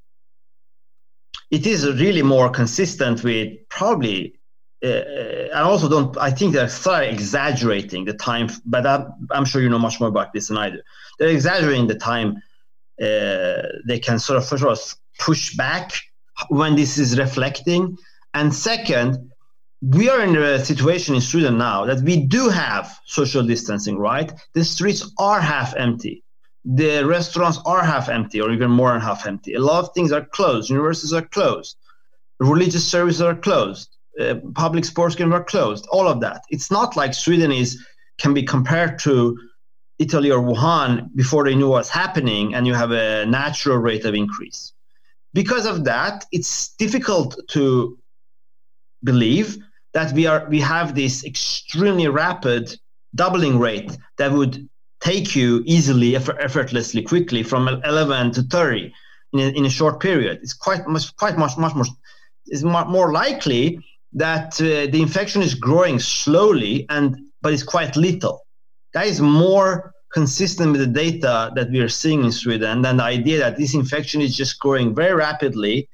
it is really more consistent with probably uh, I also don't. I think they're slightly exaggerating the time, but I'm, I'm, sure you know much more about this than I do. They're exaggerating the time uh, they can sort of first of all push back when this is reflecting, and second, we are in a situation in Sweden now that we do have social distancing. Right, the streets are half empty. The restaurants are half empty, or even more than half empty. A lot of things are closed. Universities are closed. Religious services are closed uh, public sports games were closed. All of that. It's not like Sweden is can be compared to Italy or Wuhan before they knew what's happening, and you have a natural rate of increase. Because of that, it's difficult to believe that we are we have this extremely rapid doubling rate that would take you easily, effortlessly, quickly from 11 to 30 in a, in a short period. It's quite much, quite much, much more. It's more likely that uh, the infection is growing slowly and but it's quite little. That is more consistent with the data that we are seeing in Sweden than the idea that this infection is just growing very rapidly,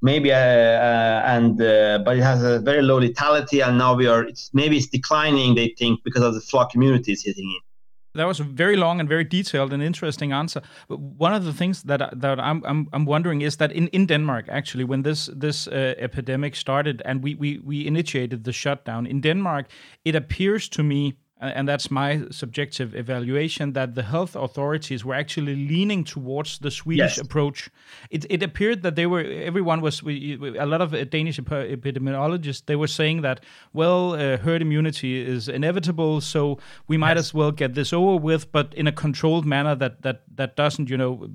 maybe uh, uh, and uh, but it has a very low lethality, and now we are it's, maybe it's declining. They think because of the flock immunity is hitting it. That was a very long and very detailed and interesting answer. But one of the things that that I'm I'm, I'm wondering is that in, in Denmark actually when this this uh, epidemic started and we, we we initiated the shutdown in Denmark, it appears to me and that's my subjective evaluation that the health authorities were actually leaning towards the Swedish yes. approach. It, it appeared that they were everyone was a lot of Danish epidemiologists they were saying that well uh, herd immunity is inevitable, so we might yes. as well get this over with, but in a controlled manner that that that doesn't you know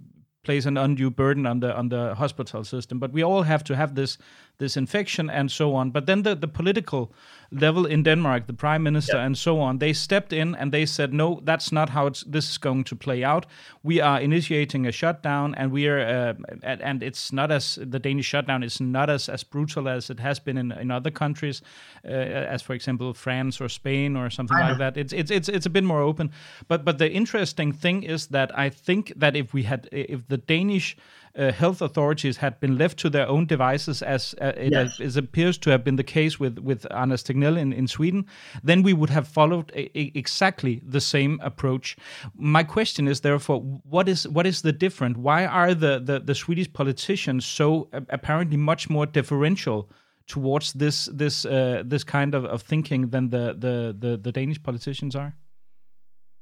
place an undue burden on the on the hospital system. But we all have to have this this infection and so on. But then the, the political level in Denmark, the prime minister and so on, they stepped in and they said, no, that's not how it's, this is going to play out. We are initiating a shutdown, and we are, uh, and it's not as the Danish shutdown is not as, as brutal as it has been in, in other countries, uh, as for example France or Spain or something like that. It's it's it's it's a bit more open. But but the interesting thing is that I think that if we had if the Danish uh, health authorities had been left to their own devices, as uh, it, yes. as appears to have been the case with with Anders Tegnell in, in Sweden, then we would have followed a, a, exactly the same approach. My question is therefore, what is what is the different? Why are the the, the Swedish politicians so apparently much more differential? towards this this uh, this kind of, of thinking than the, the, the the Danish politicians are?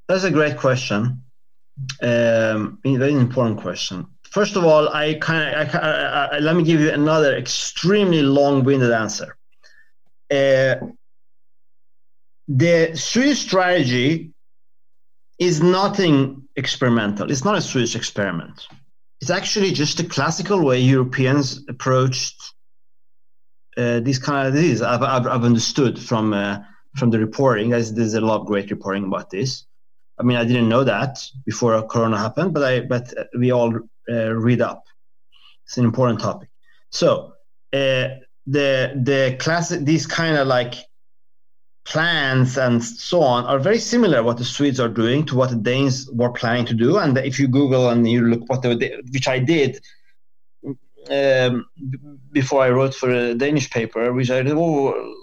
That's a great question. Um, very important question. First of all, I kind of I, I, let me give you another extremely long-winded answer. Uh, the Swedish strategy is nothing experimental. It's not a Swedish experiment. It's actually just a classical way Europeans approached uh, these kind of disease I've, I've, I've understood from uh, from the reporting. There's, there's a lot of great reporting about this. I mean, I didn't know that before Corona happened, but I but we all read up. It's an important topic. So uh, the the classic these kind of like plans and so on are very similar what the Swedes are doing to what the Danes were planning to do. And if you Google and you look what they, which I did um, before I wrote for a Danish paper, which I did oh,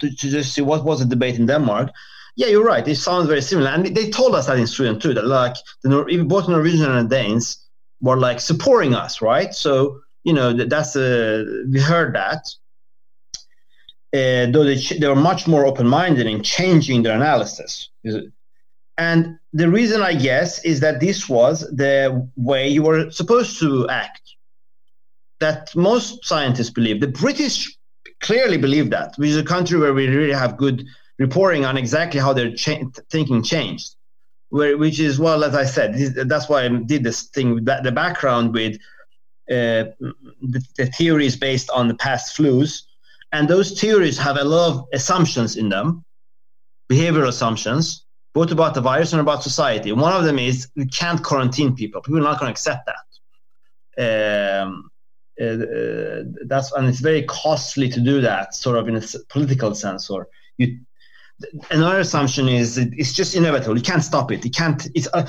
to, to, just see what was the debate in Denmark. Yeah, you're right. It sounds very similar, and they told us that in Sweden too. That like the both Norwegians and Danes were like supporting us, right? So you know that's a, we heard that. Uh, though they, they were much more open-minded in changing their analysis. And the reason, I guess, is that this was the way you were supposed to act that most scientists believe. The British clearly believe that, which is a country where we really have good reporting on exactly how their cha- thinking changed. Where, which is well, as I said, that's why I did this thing. The background with uh, the, the theories based on the past flus, and those theories have a lot of assumptions in them, behavioral assumptions, both about the virus and about society. One of them is we can't quarantine people. People are not going to accept that. Um, uh, uh, that's and it's very costly to do that, sort of in a political sense. Or you, another assumption is it's just inevitable. You can't stop it. You can't. It's uh,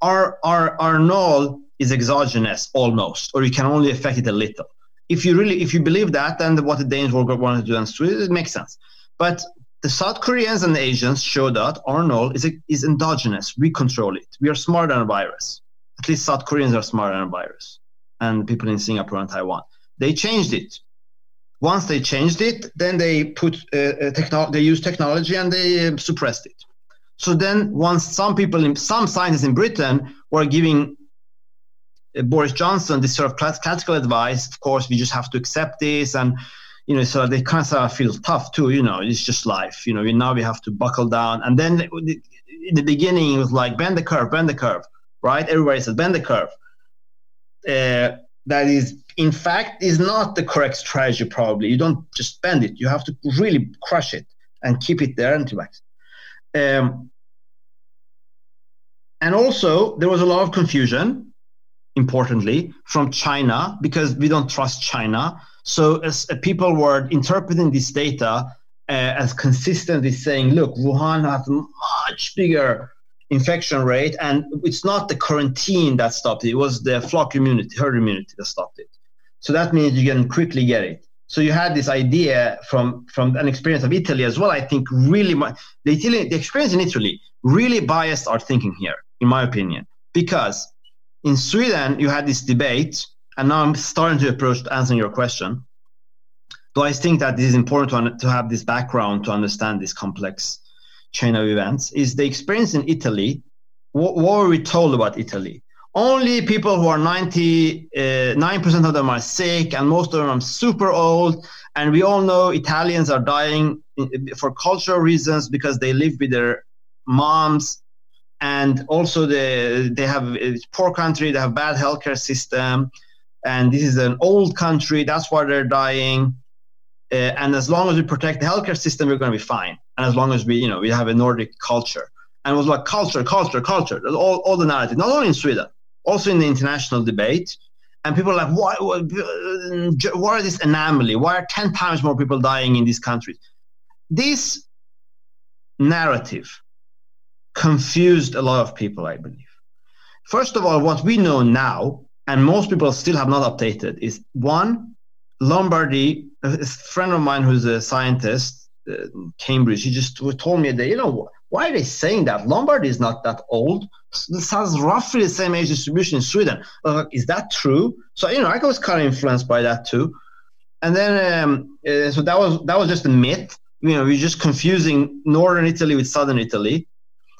our our our null is exogenous almost, or you can only affect it a little. If you really if you believe that, then what the Danes were going to do and Sweden, it makes sense. But the South Koreans and the Asians show that our null is, is endogenous. We control it. We are smarter than a virus. At least South Koreans are smarter than a virus and people in Singapore and Taiwan. They changed it. Once they changed it, then they put uh, techno- they used technology and they uh, suppressed it. So then, once some people, in, some scientists in Britain were giving uh, Boris Johnson this sort of classical advice, of course, we just have to accept this, and you know, so they kind of feel tough too. You know, it's just life. You know, now we have to buckle down. And then in the beginning, it was like bend the curve, bend the curve, right? Everybody said bend the curve uh, that is in fact is not the correct strategy probably you don't just spend it you have to really crush it and keep it there until max um, and also there was a lot of confusion importantly from china because we don't trust china so as uh, people were interpreting this data uh, as consistently saying look wuhan has a much bigger infection rate, and it's not the quarantine that stopped it. It was the flock immunity, herd immunity that stopped it. So that means you can quickly get it. So you had this idea from from an experience of Italy as well. I think really the Italian the experience in Italy really biased our thinking here, in my opinion, because in Sweden you had this debate, and now I'm starting to approach answering your question. Though I think that this is important to, to have this background to understand this complex chain of events is the experience in Italy. What, what were we told about Italy? Only people who are 99% uh, of them are sick, and most of them are super old. And we all know Italians are dying for cultural reasons because they live with their moms and also the, they have poor country they have bad healthcare system and this is an old country that's why they're dying uh, and as long as we protect the healthcare system we're going to be fine and as long as we, you know, we have a Nordic culture. And it was like culture, culture, culture. All, all the narrative, not only in Sweden, also in the international debate. And people are like, why, why, why are this anomaly? Why are 10 times more people dying in these countries? This narrative confused a lot of people, I believe. First of all, what we know now and most people still have not updated, is one, Lombardy, a friend of mine who's a scientist, uh, Cambridge, he just told me that, you know, why are they saying that? Lombardy is not that old. This has roughly the same age distribution in Sweden. Uh, is that true? So, you know, I was kind of influenced by that too. And then, um, uh, so that was that was just a myth. You know, we're just confusing northern Italy with southern Italy.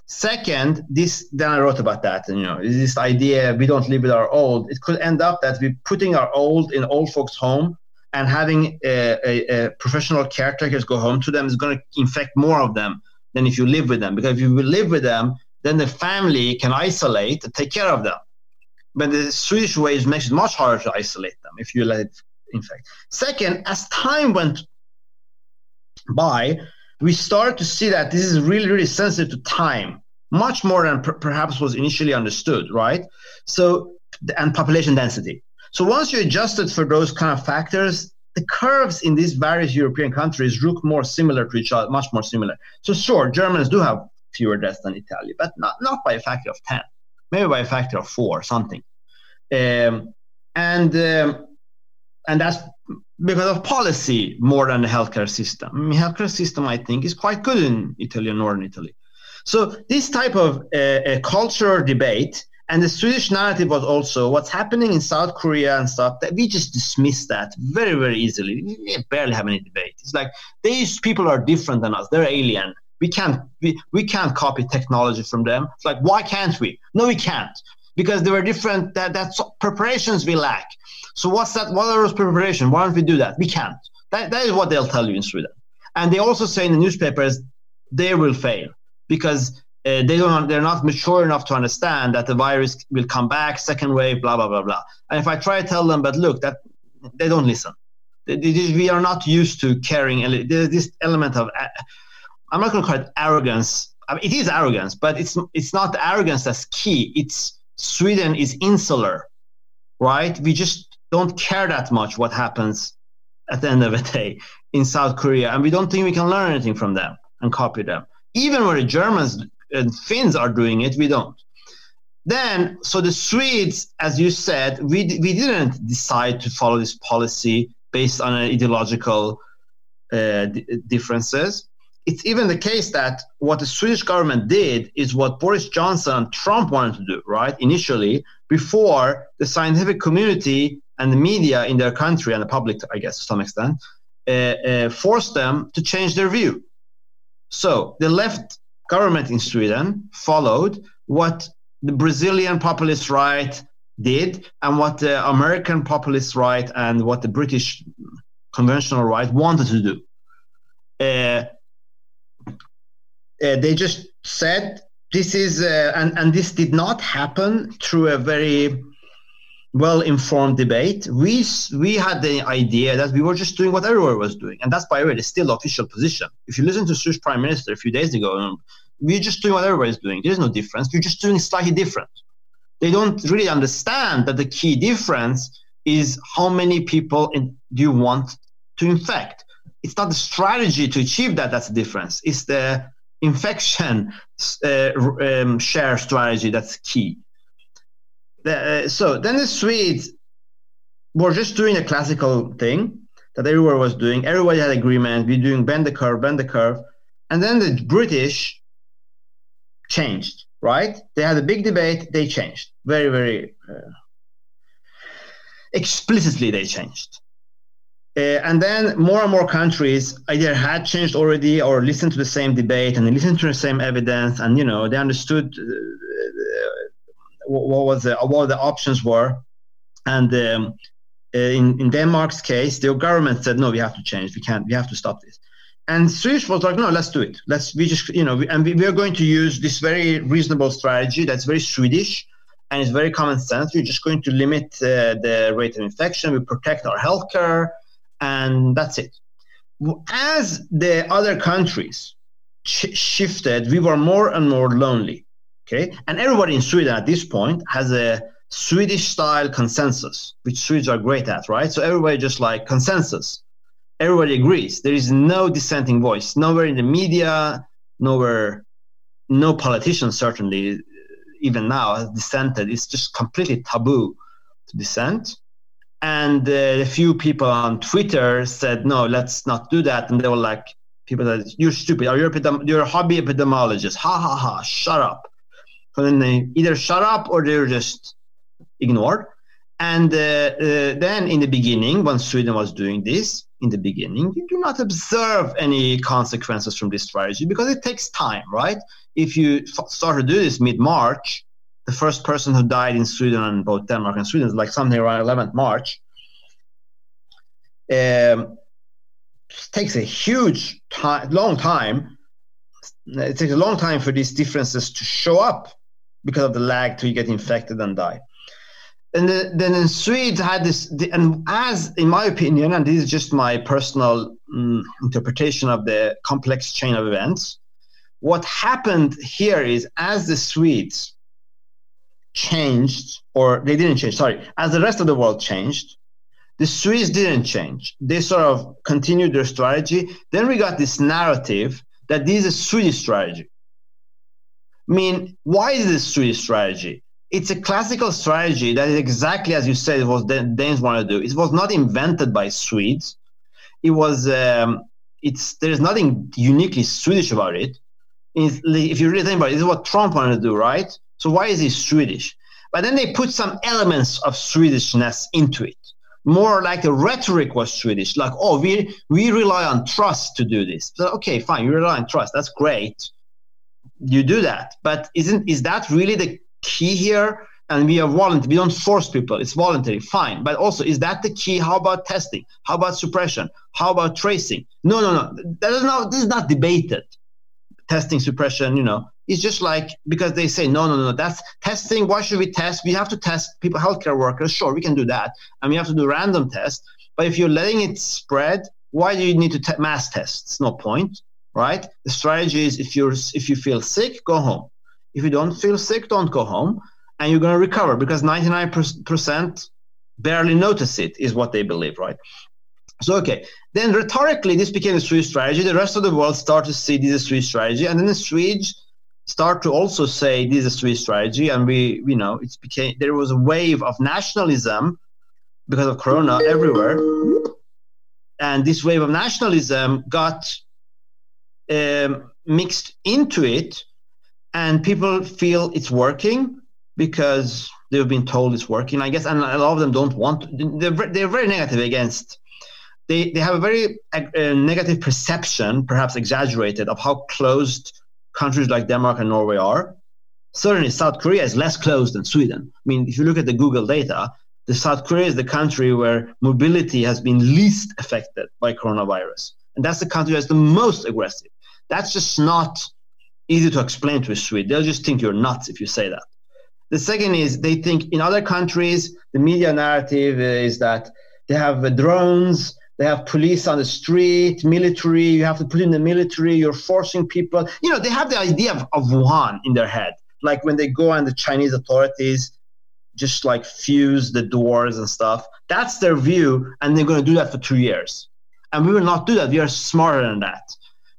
Second, this then I wrote about that. And, you know, this idea we don't live with our old. It could end up that we're putting our old in old folks' home and having a, a, a professional caretakers go home to them is going to infect more of them than if you live with them. Because if you live with them, then the family can isolate and take care of them. But the Swedish ways makes it much harder to isolate them if you let it infect. Second, as time went by, we start to see that this is really, really sensitive to time, much more than per- perhaps was initially understood, right? So, and population density. So once you adjusted for those kind of factors, the curves in these various European countries look more similar to each other, much more similar. So sure, Germans do have fewer deaths than Italy, but not, not by a factor of 10, maybe by a factor of four, or something. Um, and um, and that's because of policy more than the healthcare system. I mean, healthcare system, I think, is quite good in Italy and northern Italy. So this type of uh, cultural debate and the Swedish narrative was also what's happening in South Korea and stuff that we just dismiss that very, very easily. We barely have any debate. It's like these people are different than us. They're alien. We can't we, we can't copy technology from them. It's like why can't we? No, we can't because they were different that that's preparations we lack. So what's that? What are those preparations? Why don't we do that? We can't. That, that is what they'll tell you in Sweden. And they also say in the newspapers they will fail because uh, they don't they're not mature enough to understand that the virus will come back second wave blah blah blah blah. And if i try to tell them but look that they don't listen. We are not used to carrying this element of i'm not going to call it arrogance. I mean, it is arrogance but it's it's not arrogance that's key. It's sweden is insular right? We just don't care that much what happens at the end of the day in South Korea, and we don't think we can learn anything from them and copy them. Even when the Germans and Finns are doing it, we don't. Then, so the Swedes, as you said, we, we didn't decide to follow this policy based on ideological uh, d- differences. It's even the case that what the Swedish government did is what Boris Johnson and Trump wanted to do, right? Initially, before the scientific community and the media in their country and the public, I guess, to some extent, uh, uh, forced them to change their view. So the left government in Sweden followed what the Brazilian populist right did and what the American populist right and what the British conventional right wanted to do. Uh, uh, they just said this is, uh, and, and this did not happen through a very well informed debate. We we had the idea that we were just doing what everyone was doing, and that's by the way, still the official position. If you listen to Swedish Prime Minister a few days ago, um, we're just doing what everybody's doing. There's no difference. We're just doing slightly different. They don't really understand that the key difference is how many people in, do you want to infect. It's not the strategy to achieve that that's the difference. It's the infection uh, um, share strategy that's key uh, so then the Swedes were just doing a classical thing that everyone was doing. Everybody had agreement. We're doing bend the curve, bend the curve. And then the British changed, right? They had a big debate. They changed very, very uh, explicitly. They changed. Uh, and then more and more countries either had changed already or listened to the same debate and listened to the same evidence and you know they understood uh, what was the, what the options were, and um, uh, in in Denmark's case, the government said no, we have to change, we can't, we have to stop this. And Swedish was like, no, let's do it. Let's we just you know, we, and we, we are going to use this very reasonable strategy that's very Swedish and it's very common sense. We're just going to limit uh, the rate of infection. We protect our healthcare, and that's it. As the other countries sh- shifted, we were more and more lonely. Okay, and everybody in Sweden at this point has a Swedish style consensus, which Swedes are great at, right? So everybody just like consensus. Everybody agrees. There is no dissenting voice. Nowhere in the media, nowhere, no politician certainly, even now, has dissented. It's just completely taboo to dissent. And uh, a few people on Twitter said, no, let's not do that. And they were like, people said, you're stupid. Are you you're a hobby epidemiologist. Ha ha ha, shut up. Then they either shut up or they're just ignored. And uh, uh, then in the beginning, when Sweden was doing this, in the beginning, you do not observe any consequences from this strategy because it takes time, right? If you f- start to do this mid March, the first person who died in Sweden and both Denmark and Sweden is like something around 11th March. Um, takes a huge time, long time. It takes a long time for these differences to show up because of the lag till you get infected and die. And the, then the Swedes had this, and as in my opinion, and this is just my personal um, interpretation of the complex chain of events, what happened here is as the Swedes changed, or they didn't change, sorry, as the rest of the world changed, the Swedes didn't change. They sort of continued their strategy. Then we got this narrative that this is a Swedish strategy. I mean, why is this Swedish strategy? It's a classical strategy that is exactly as you said it was Danes wanted to do. It was not invented by Swedes. It was um, it's there is nothing uniquely Swedish about it. If you really think about it, this is what Trump wanted to do, right? So why is he Swedish? But then they put some elements of Swedishness into it. More like the rhetoric was Swedish, like, oh, we we rely on trust to do this. So, okay, fine, you rely on trust. That's great. You do that. But isn't is that really the key here? And we are voluntary. We don't force people. It's voluntary. Fine. But also, is that the key? How about testing? How about suppression? How about tracing? No, no, no. That is not. This is not debated. Testing, suppression. You know, it's just like because they say no, no, no, that's testing. Why should we test? We have to test people, healthcare workers. Sure, we can do that, and we have to do random tests. But if you're letting it spread, why do you need to te- mass test? It's no point, right? The strategy is if you're if you feel sick, go home. If you don't feel sick, don't go home, and you're going to recover because 99% barely notice it, is what they believe, right? So okay, then rhetorically, this became a Swedish strategy. The rest of the world started to see this a Swedish strategy, and then the Swedes start to also say this is a Swedish strategy, and we, you know, it became there was a wave of nationalism because of Corona everywhere, and this wave of nationalism got um, mixed into it, and people feel it's working because they've been told it's working, I guess, and a lot of them don't want. They're they're very negative against. They, they have a very uh, negative perception, perhaps exaggerated, of how closed countries like Denmark and Norway are. Certainly, South Korea is less closed than Sweden. I mean, if you look at the Google data, the South Korea is the country where mobility has been least affected by coronavirus. And that's the country that's the most aggressive. That's just not easy to explain to a Swede. They'll just think you're nuts if you say that. The second is they think in other countries, the media narrative is that they have uh, drones, they have police on the street, military. You have to put in the military. You're forcing people. You know, they have the idea of, of Wuhan in their head. Like when they go and the Chinese authorities just like fuse the doors and stuff. That's their view, and they're going to do that for two years. And we will not do that. We are smarter than that.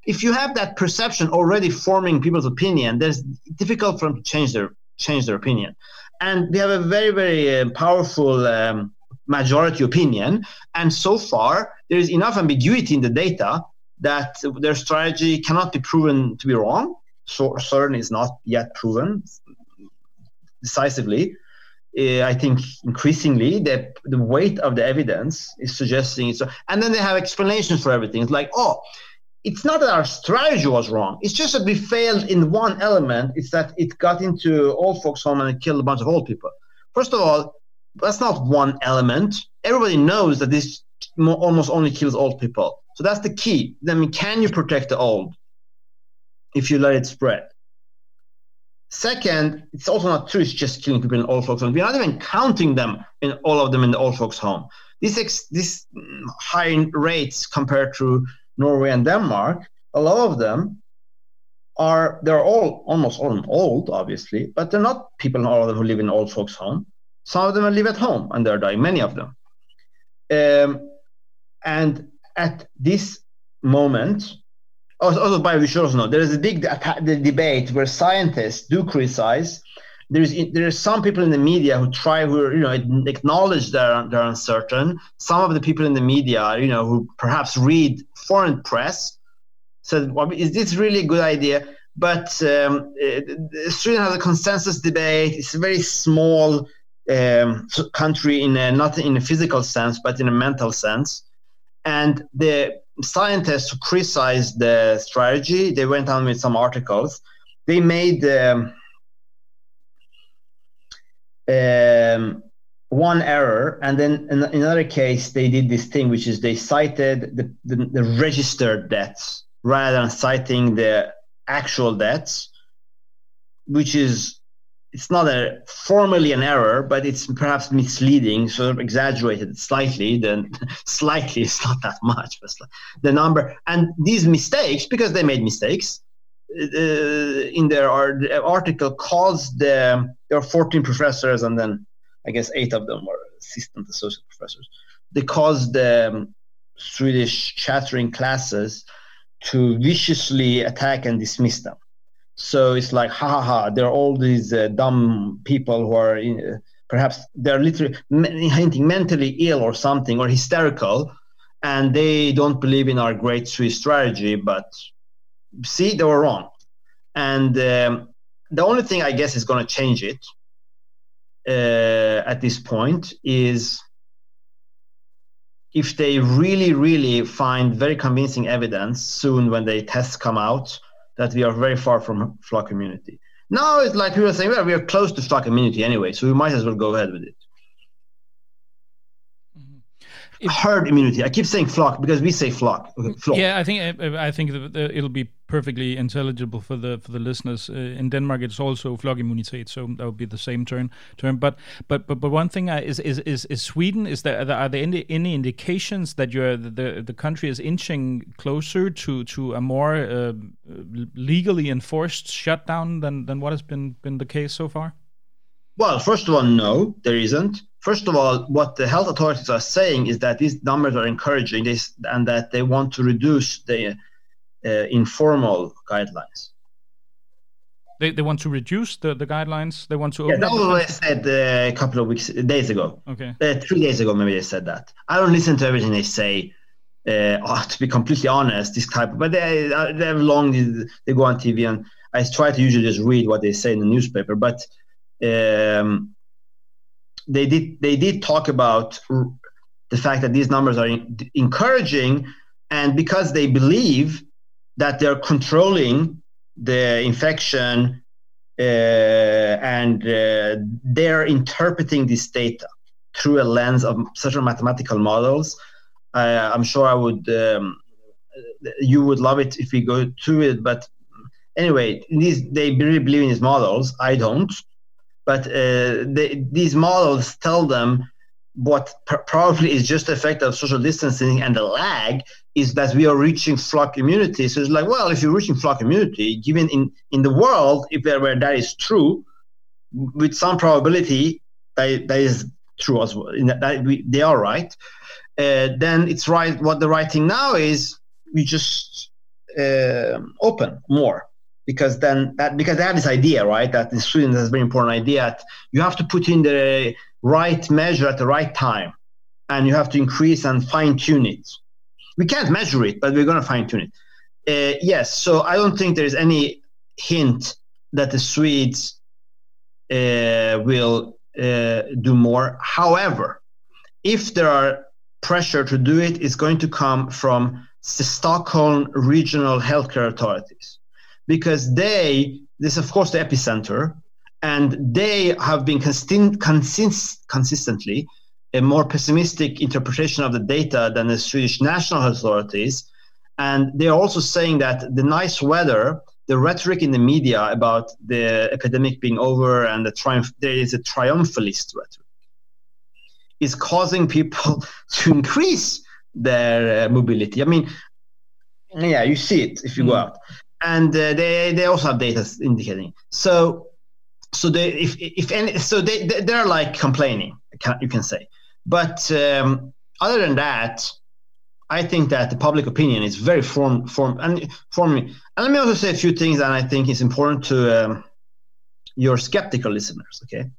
If you have that perception already forming people's opinion, there's difficult for them to change their change their opinion. And we have a very very uh, powerful um, majority opinion. And so far, there is enough ambiguity in the data that their strategy cannot be proven to be wrong. So certainly is not yet proven decisively. Uh, I think increasingly the the weight of the evidence is suggesting it. So, and then they have explanations for everything. It's like, oh, it's not that our strategy was wrong. It's just that we failed in one element. It's that it got into old folks' home and it killed a bunch of old people. First of all, that's not one element. Everybody knows that this almost only kills old people. So that's the key. Then can you protect the old if you let it spread? Second, it's also not true. It's just killing people in old folks' homes. We're not even counting them in all of them in the old folks' home. These ex- these mm, high rates compared to Norway and Denmark, a lot of them are they're all almost all old, obviously, but they're not people all of them who live in old folks' home. Some of them live at home and they're dying, many of them. Um, and at this moment, also, also by we should also know there is a big the debate where scientists do criticize there's there are some people in the media who try who you know acknowledge they're they're uncertain. Some of the people in the media, you know, who perhaps read foreign press, said, well, "Is this really a good idea?" But um, Sweden has a consensus debate. It's a very small um, country in a, not in a physical sense, but in a mental sense. And the scientists who criticized the strategy, they went on with some articles. They made um, um, one error, and then in another case, they did this thing, which is they cited the, the, the registered debts rather than citing the actual debts which is it's not a formally an error, but it's perhaps misleading, sort of exaggerated slightly. Then [laughs] slightly, it's not that much, but the number and these mistakes because they made mistakes in their article calls the there are 14 professors and then I guess eight of them were assistant associate professors. They caused the um, Swedish chattering classes to viciously attack and dismiss them. So it's like, ha ha ha, there are all these uh, dumb people who are in, uh, perhaps they're literally hinting mentally ill or something or hysterical, and they don't believe in our great Swiss strategy, but see, they were wrong. And um, the only thing I guess is going to change it uh, at this point is if they really, really find very convincing evidence soon when the tests come out that we are very far from flock immunity. Now it's like people are saying, well, we are close to flock immunity anyway, so we might as well go ahead with it. If, herd immunity. I keep saying flock because we say flock. flock. Yeah, I think I think it'll be perfectly intelligible for the for the listeners. Uh, in Denmark, it's also flock immunity, so that would be the same term. Term, but but but but one thing is is is, is Sweden. Is there are there any, any indications that you're the the country is inching closer to to a more uh, legally enforced shutdown than than what has been been the case so far? Well, first of all, no, there isn't. First of all, what the health authorities are saying is that these numbers are encouraging this and that they want to reduce the uh, informal guidelines. They, they want to reduce the, the guidelines. They want to. yeah, that was what I said uh, a couple of weeks, days ago. Okay. Uh, three days ago, maybe they said that. I don't listen to everything they say. Uh, [laughs] oh, to be completely honest, this type. Of, but they uh, they have long they go on TV and I try to usually just read what they say in the newspaper. But um, they did they did talk about the fact that these numbers are encouraging, and because they believe that they're controlling the infection uh, and uh, they're interpreting this data through a lens of certain mathematical models. Uh, I'm sure I would, um, you would love it if we go through it. But anyway, these they really believe in these models. I don't but uh, they, these models tell them what pr- probably is just the effect of social distancing and the lag is that we are reaching flock immunity. So it's like, well, if you're reaching flock immunity, given in, in the world, if there where that is true, with some probability that, that is true as well, that we, they are right, uh, then it's right. What the right thing now is we just uh, open more because then that because they have this idea right? That in sweden that's a very important idea that you have to put in the right measure at the right time and you have to increase and fine tune it. We can't measure it but we're going to fine tune it. Uh, yes so i don't think there's any hint that the swedes uh, will uh, do more. However if there are pressure to do it it's going to come from the stockholm regional healthcare authorities because they, this is of course the epicenter, and they have been consist- consist- consistently a more pessimistic interpretation of the data than the Swedish national authorities. And they are also saying that the nice weather, the rhetoric in the media about the epidemic being over and the triumph, there is a triumphalist rhetoric, is causing people [laughs] to increase their uh, mobility. I mean, yeah, you see it if you mm. go out and uh, they they also have data indicating. So so they if if any so they they're like complaining you can say, but um, other than that. I think that the public opinion is very form form and forming. And let me also say a few things that I think is important to um, your skeptical listeners. Okay.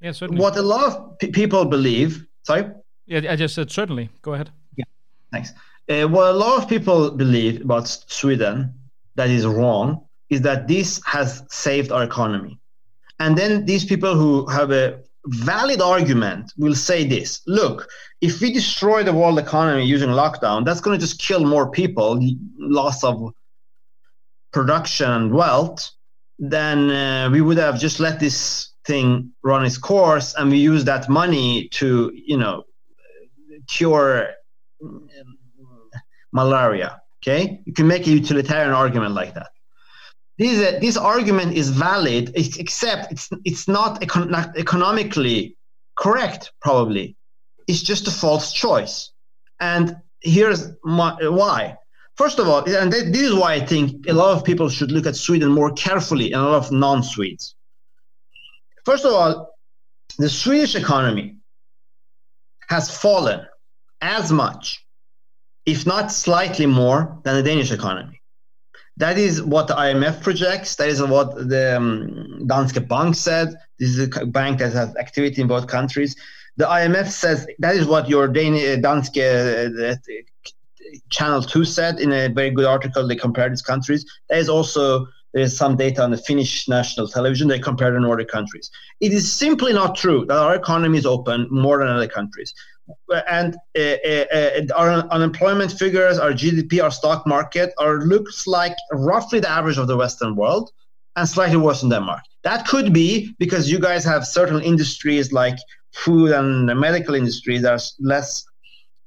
Yeah, certainly. What a lot of p- people believe. Sorry. Yeah, I just said certainly. Go ahead. Yeah. Thanks. Uh, what a lot of people believe about Sweden that is wrong is that this has saved our economy. And then these people who have a valid argument will say this look, if we destroy the world economy using lockdown, that's going to just kill more people, loss of production and wealth, then uh, we would have just let this thing run its course and we use that money to, you know, cure malaria. Okay, you can make a utilitarian argument like that. This, uh, this argument is valid, except it's it's not, econ- economically correct. Probably, it's just a false choice. And here's my, why. First of all, and this is why I think a lot of people should look at Sweden more carefully and a lot of non-Swedes. First of all, the Swedish economy has fallen as much, if not slightly more, than the Danish economy. That is what the IMF projects. That is what the um, Danske Bank said. This is a bank that has activity in both countries. The IMF says that is what your Danish Danske uh, Channel 2 said in a very good article. They compared these countries. There is also there's some data on the Finnish national television. They compare the Nordic countries. It is simply not true that our economy is open more than other countries. And uh, uh, uh our unemployment figures, our GDP, our stock market, are looks like roughly the average of the Western world, and slightly worse in Denmark. That could be because you guys have certain industries like food and the medical industries that are less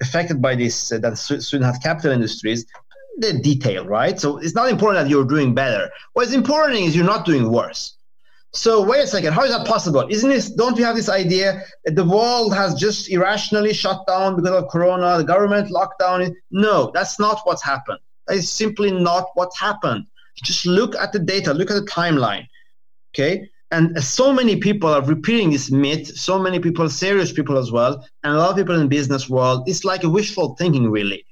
affected by this uh, than Sweden has capital industries the detail, right? So it's not important that you're doing better. What's important is you're not doing worse. So wait a second, how is that possible? Isn't this? Don't we have this idea that the world has just irrationally shut down because of Corona? The government lockdown? No, that's not what's happened. That is simply not what's happened. Just look at the data, look at the timeline. Okay, and so many people are repeating this myth. So many people, serious people as well, and a lot of people in the business world. It's like a wishful thinking, really.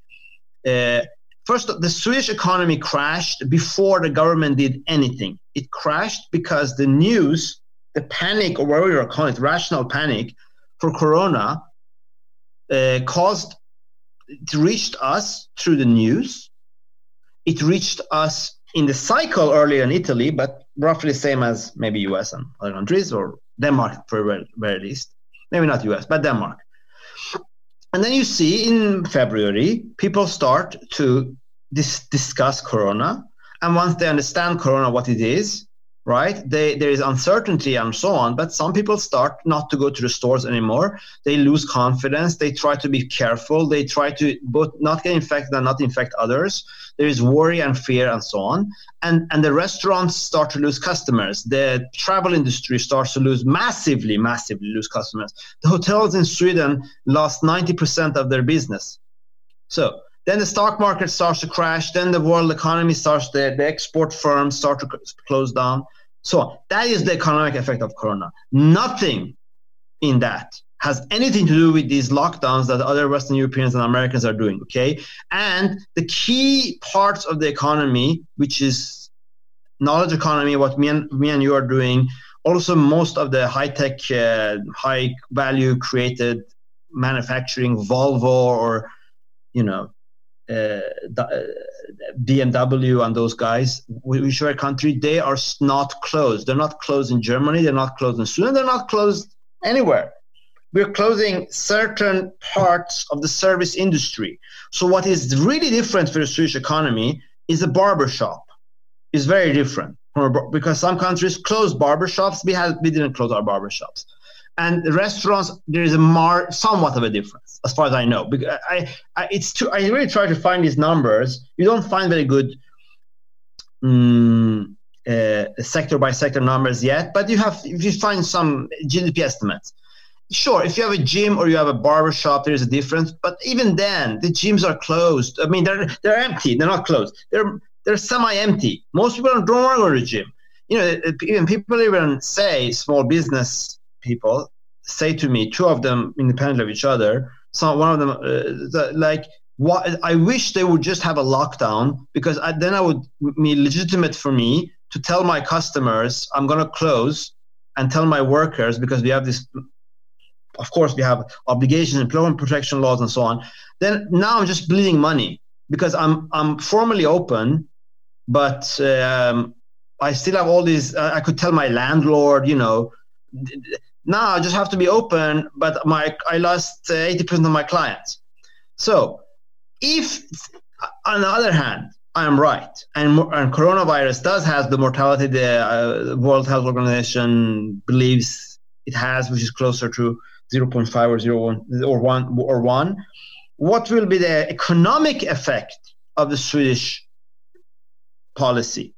Uh, First, the Swedish economy crashed before the government did anything. It crashed because the news, the panic, or whatever you call it, rational panic for Corona, uh, caused it reached us through the news. It reached us in the cycle earlier in Italy, but roughly the same as maybe US and other countries or Denmark for very least. Maybe not US, but Denmark. And then you see in February, people start to dis- discuss Corona. And once they understand Corona, what it is, right, they, there is uncertainty and so on. But some people start not to go to the stores anymore. They lose confidence. They try to be careful. They try to both not get infected and not infect others there is worry and fear and so on and and the restaurants start to lose customers the travel industry starts to lose massively massively lose customers the hotels in sweden lost 90% of their business so then the stock market starts to crash then the world economy starts to, the export firms start to close down so that is the economic effect of corona nothing in that has anything to do with these lockdowns that other Western Europeans and Americans are doing. Okay, and the key parts of the economy, which is knowledge economy, what me and me and you are doing, also most of the high tech, uh, high value created manufacturing, Volvo or you know. Uh, BMW and those guys, whichever country, they are not closed. They're not closed in Germany. They're not closed in Sweden. They're not closed anywhere we're closing certain parts of the service industry. So what is really different for the Swedish economy is the barbershop. Is very different because some countries closed barbershops. We had we didn't close our barbershops, and restaurants there is a mar somewhat of a difference as far as I know. Because I, I it's too, I really try to find these numbers. You don't find very good. Um, uh, sector by sector numbers yet, but you have if you find some GDP estimates sure if you have a gym or you have a barber shop there's a difference but even then the gyms are closed i mean they're they're empty they're not closed they're they're semi-empty most people don't want to go to the gym you know even people even say small business people say to me two of them independent of each other so one of them uh, like what i wish they would just have a lockdown because I, then i would be legitimate for me to tell my customers I'm going to close and tell my workers because we have this of course we have obligations employment protection laws and so on. Then now i'm just bleeding money because i'm i'm formally open but um, i still have all these i could tell my landlord you know now i just have to be open but my i lost 80% of my clients so if on the other hand I am right, and, and coronavirus does have the mortality the uh, World Health Organization believes it has, which is closer to 0.5 or 0.1 or 1 or 1. What will be the economic effect of the Swedish policy?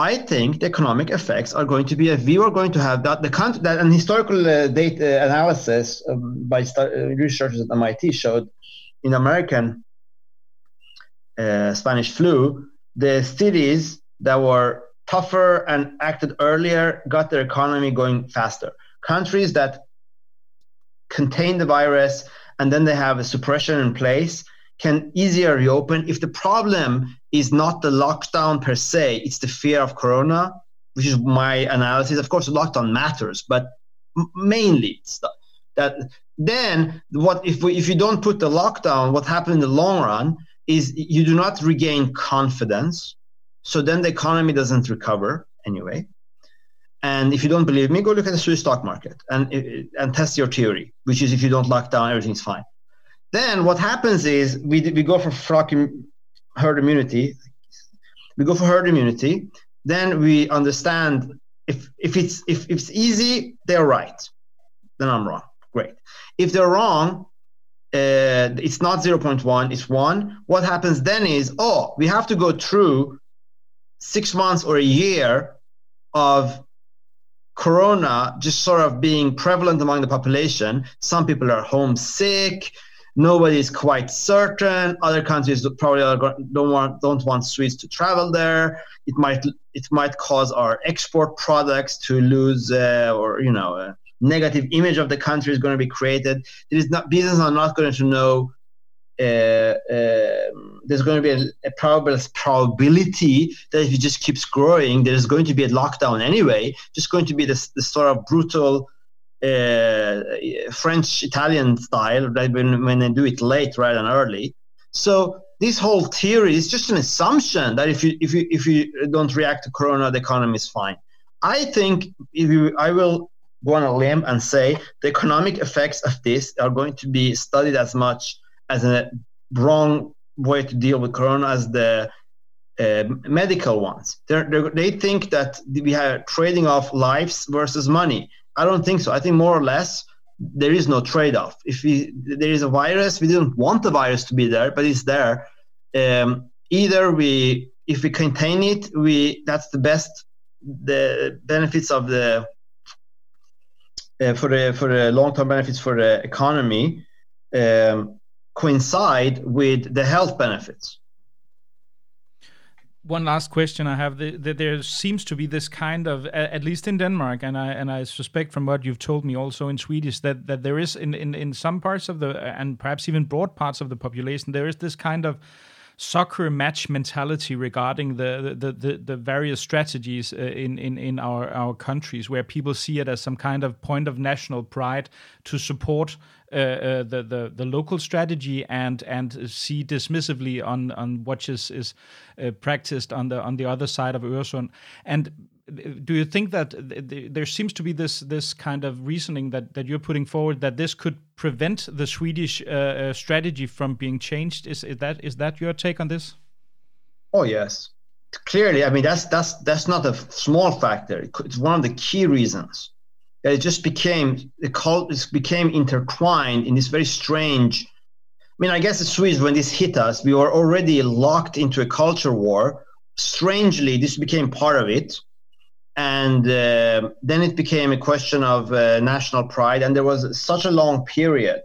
I think the economic effects are going to be we are going to have that the country that an historical uh, data analysis um, by uh, researchers at MIT showed in American uh, Spanish flu, the cities that were tougher and acted earlier got their economy going faster. Countries that contain the virus and then they have a suppression in place can easier reopen if the problem is not the lockdown per se it's the fear of corona which is my analysis of course lockdown matters but mainly it's that then what if we, if you don't put the lockdown what happens in the long run is you do not regain confidence. So then the economy doesn't recover anyway. And if you don't believe me, go look at the Swiss stock market and, uh, uh, and test your theory, which is if you don't lock down, everything's fine. Then what happens is we, we go for flock herd immunity. We go for herd immunity. Then we understand if, if, it's, if, if it's easy, they're right. Then I'm wrong. Great. If they're wrong, uh, it's not 0.1 it's 1 what happens then is oh we have to go through six months or a year of corona just sort of being prevalent among the population some people are homesick nobody is quite certain other countries probably don't want don't want swedes to travel there it might it might cause our export products to lose uh, or you know uh, negative image of the country is going to be created. There is not business are not going to know. Uh, uh, there's going to be a, a probable probability that if it just keeps growing, there's going to be a lockdown anyway. Just going to be this, this sort of brutal uh, French Italian style? When when they do it late rather than early. So this whole theory is just an assumption that if you if you if you don't react to Corona, the economy is fine. I think if you, I will go on a limb and say the economic effects of this are going to be studied as much as a wrong way to deal with corona as the uh, medical ones. They're, they're, they think that we are trading off lives versus money. I don't think so. I think more or less there is no trade-off. If we, there is a virus, we didn't want the virus to be there, but it's there. Um, either we, if we contain it, we that's the best. The benefits of the uh, for the for the long term benefits for the economy um, coincide with the health benefits. One last question I have: that there seems to be this kind of, at least in Denmark, and I and I suspect from what you've told me also in Swedish, that that there is in in in some parts of the and perhaps even broad parts of the population, there is this kind of soccer match mentality regarding the the, the, the various strategies uh, in, in, in our, our countries, where people see it as some kind of point of national pride to support uh, uh, the, the the local strategy and and see dismissively on on what is is uh, practiced on the on the other side of Öresund. And do you think that there seems to be this this kind of reasoning that that you're putting forward that this could prevent the Swedish uh, uh, strategy from being changed? Is, is that is that your take on this? Oh yes, clearly. I mean that's that's that's not a small factor. It's one of the key reasons. It just became the cult became intertwined in this very strange. I mean, I guess the Swedes when this hit us, we were already locked into a culture war. Strangely, this became part of it and uh, then it became a question of uh, national pride. And there was such a long period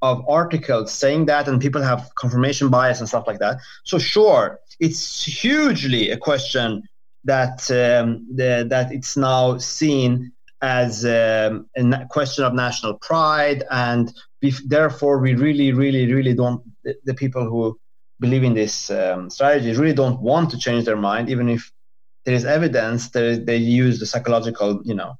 of articles saying that and people have confirmation bias and stuff like that. So sure it's hugely a question that um, the, that it's now seen as um, a question of national pride. And therefore we really really really don't the, the people who believe in this um, strategy really don't want to change their mind even if there is evidence that they use the psychological, you know,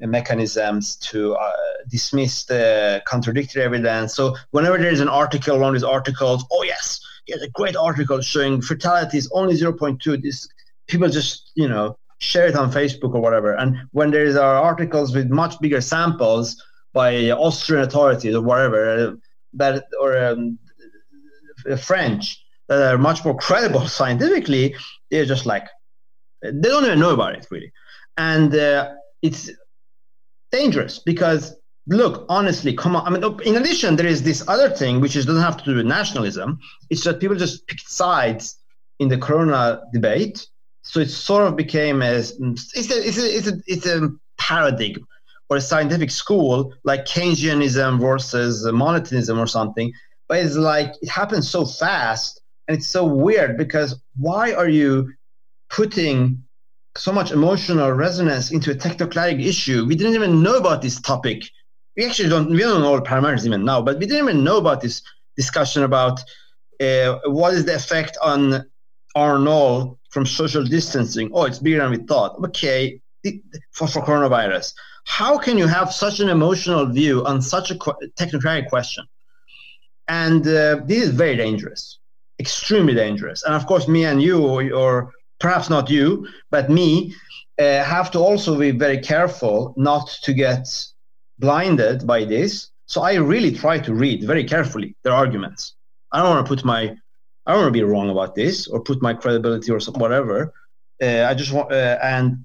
mechanisms to uh, dismiss the contradictory evidence. So whenever there is an article, one of these articles, oh yes, here's a great article showing fertility is only 0.2. This people just you know share it on Facebook or whatever. And when there is are articles with much bigger samples by Austrian authorities or whatever that or um, French that are much more credible [laughs] scientifically, they're just like they don't even know about it really, and uh, it's dangerous because look honestly come on. I mean in addition there is this other thing which is doesn't have to do with nationalism. It's that people just picked sides in the corona debate. So it sort of became as it's a, it's a, it's a, it's a paradigm or a scientific school like keynesianism versus monetarism or something. But it's like it happens so fast and it's so weird because why are you putting so much emotional resonance into a technocratic issue. We didn't even know about this topic. We actually don't we don't know all parameters even now, but we didn't even know about this discussion about uh, what is the effect on R0 from social distancing. Oh, it's bigger than we thought. Okay, for, for coronavirus. How can you have such an emotional view on such a technocratic question? And uh, this is very dangerous, extremely dangerous. And of course, me and you, or, or perhaps not you, but me, uh, have to also be very careful not to get blinded by this. So I really try to read very carefully their arguments. I don't want to put my, I don't want to be wrong about this or put my credibility or whatever. Uh, I just want, uh, and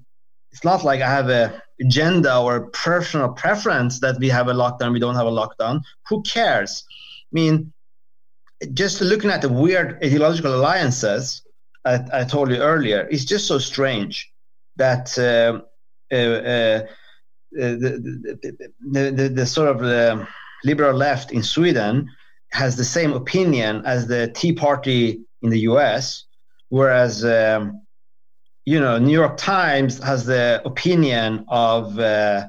it's not like I have a agenda or personal preference that we have a lockdown, we don't have a lockdown. Who cares? I mean, just looking at the weird ideological alliances I, I told you earlier. It's just so strange that uh, uh, uh, the, the, the, the, sort of the liberal left in Sweden has the same opinion as the Tea Party in the US, whereas um, you know New York Times has the opinion of uh,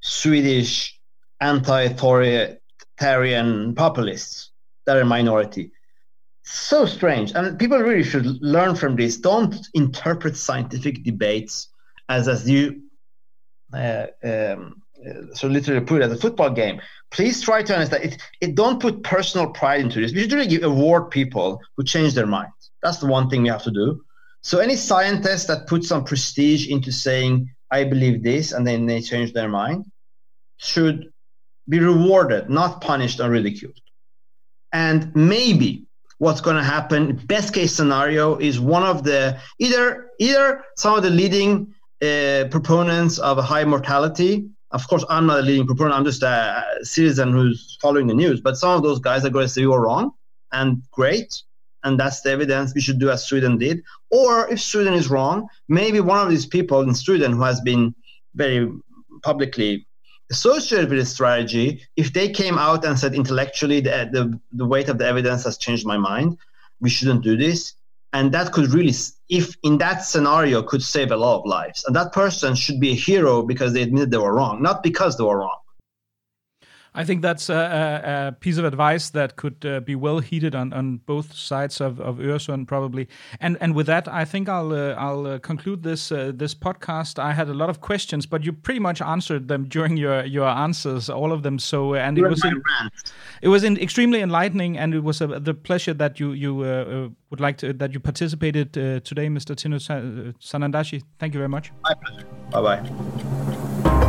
Swedish anti-authoritarian populists that are a minority so strange. And people really should learn from this. Don't interpret scientific debates as as you uh, um, so literally put it as a football game. Please try to understand. It, it don't put personal pride into this. We should really give award people who change their mind. That's the one thing we have to do. So any scientist that puts some prestige into saying i believe this and then they change their mind should be rewarded not punished or ridiculed. And maybe what's going to happen. Best case scenario is one of the either either some of the leading uh, proponents of a high mortality. Of course i'm not a leading proponent i'm just a citizen who's following the news but some of those guys are going to say you're wrong and great and that's the evidence we should do as sweden did. Or if sweden is wrong maybe one of these people in sweden who has been very publicly associated with this strategy, if they came out and said intellectually the, the, the weight of the evidence has changed my mind, we shouldn't do this. And that could really, if in that scenario, could save a lot of lives. And that person should be a hero because they admitted they were wrong, not because they were wrong. I think that's a, a, piece of advice that could uh, be well heeded on, on both sides of, of Öresund, probably. And and with that, I think I'll uh, I'll uh, conclude this uh, this podcast. I had a lot of questions, but you pretty much answered them during your your answers, all of them. So uh, and it was in, it was in, extremely enlightening, and it was a, the pleasure that you you uh, would like to that you participated today, Mr. Tino Sanandaji. Thank you very much. My pleasure. Bye bye.